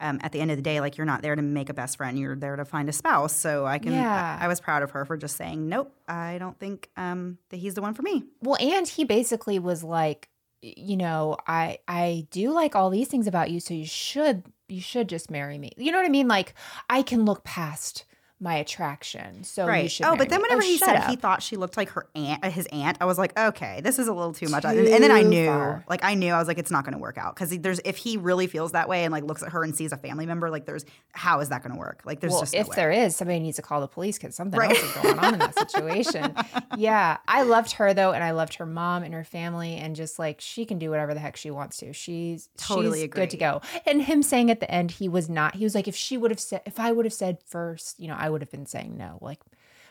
um, at the end of the day, like you're not there to make a best friend, you're there to find a spouse. So I can, Yeah. I, I was proud of her for just saying, nope, I don't think um, that he's the one for me. Well, and he basically was like, you know, I I do like all these things about you, so you should you should just marry me. You know what I mean? Like I can look past my attraction, so you right. should. Oh, but then whenever Oh, he said he thought she looked like her aunt, his aunt, I was like, okay, this is a little too much. and, and then I knew, far. like, I knew I was like, it's not going to work out because there's if he really feels that way and like looks at her and sees a family member, like, there's how is that going to work? Like, there's well, just no if way. there is, somebody needs to call the police because something Right. else is going on in that situation. yeah, I loved her though, and I loved her mom and her family, and just like she can do whatever the heck she wants to. She's Totally she's good to go. And him saying at the end he was not. He was like, if she would have said, if I would have said first, you know, I would have been saying no, like.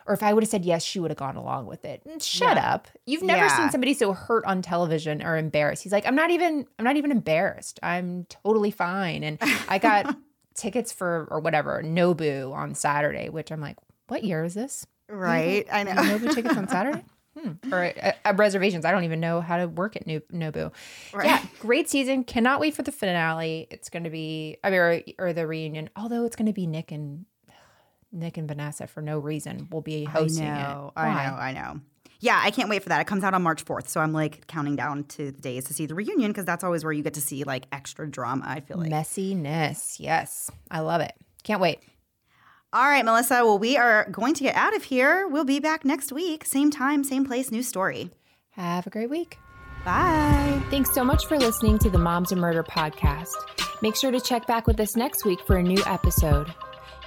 Or if I would have said yes, she would have gone along with it. And shut Yeah. up! You've never Yeah. seen somebody so hurt on television or embarrassed. He's like, I'm not even. I'm not even embarrassed. I'm totally fine. And I got tickets for or whatever Nobu on Saturday, which I'm like, what year is this? right? I know. Nobu tickets on Saturday? Hmm. Or uh, uh, reservations. I don't even know how to work at Nobu. Right. Yeah, great season. Cannot wait for the finale. It's going to be, I mean, or, or the reunion. Although it's going to be Nick and Nick and Vanessa for no reason will be hosting I know, it. I Why? know, I know. Yeah, I can't wait for that. It comes out on March 4th. So I'm like counting down to the days to see the reunion because that's always where you get to see like extra drama, I feel like. Messiness. Yes, I love it. Can't wait. All right, Melissa. Well, we are going to get out of here. We'll be back next week. Same time, same place, new story. Have a great week. Bye. Thanks so much for listening to the Moms and Murder podcast. Make sure to check back with us next week for a new episode.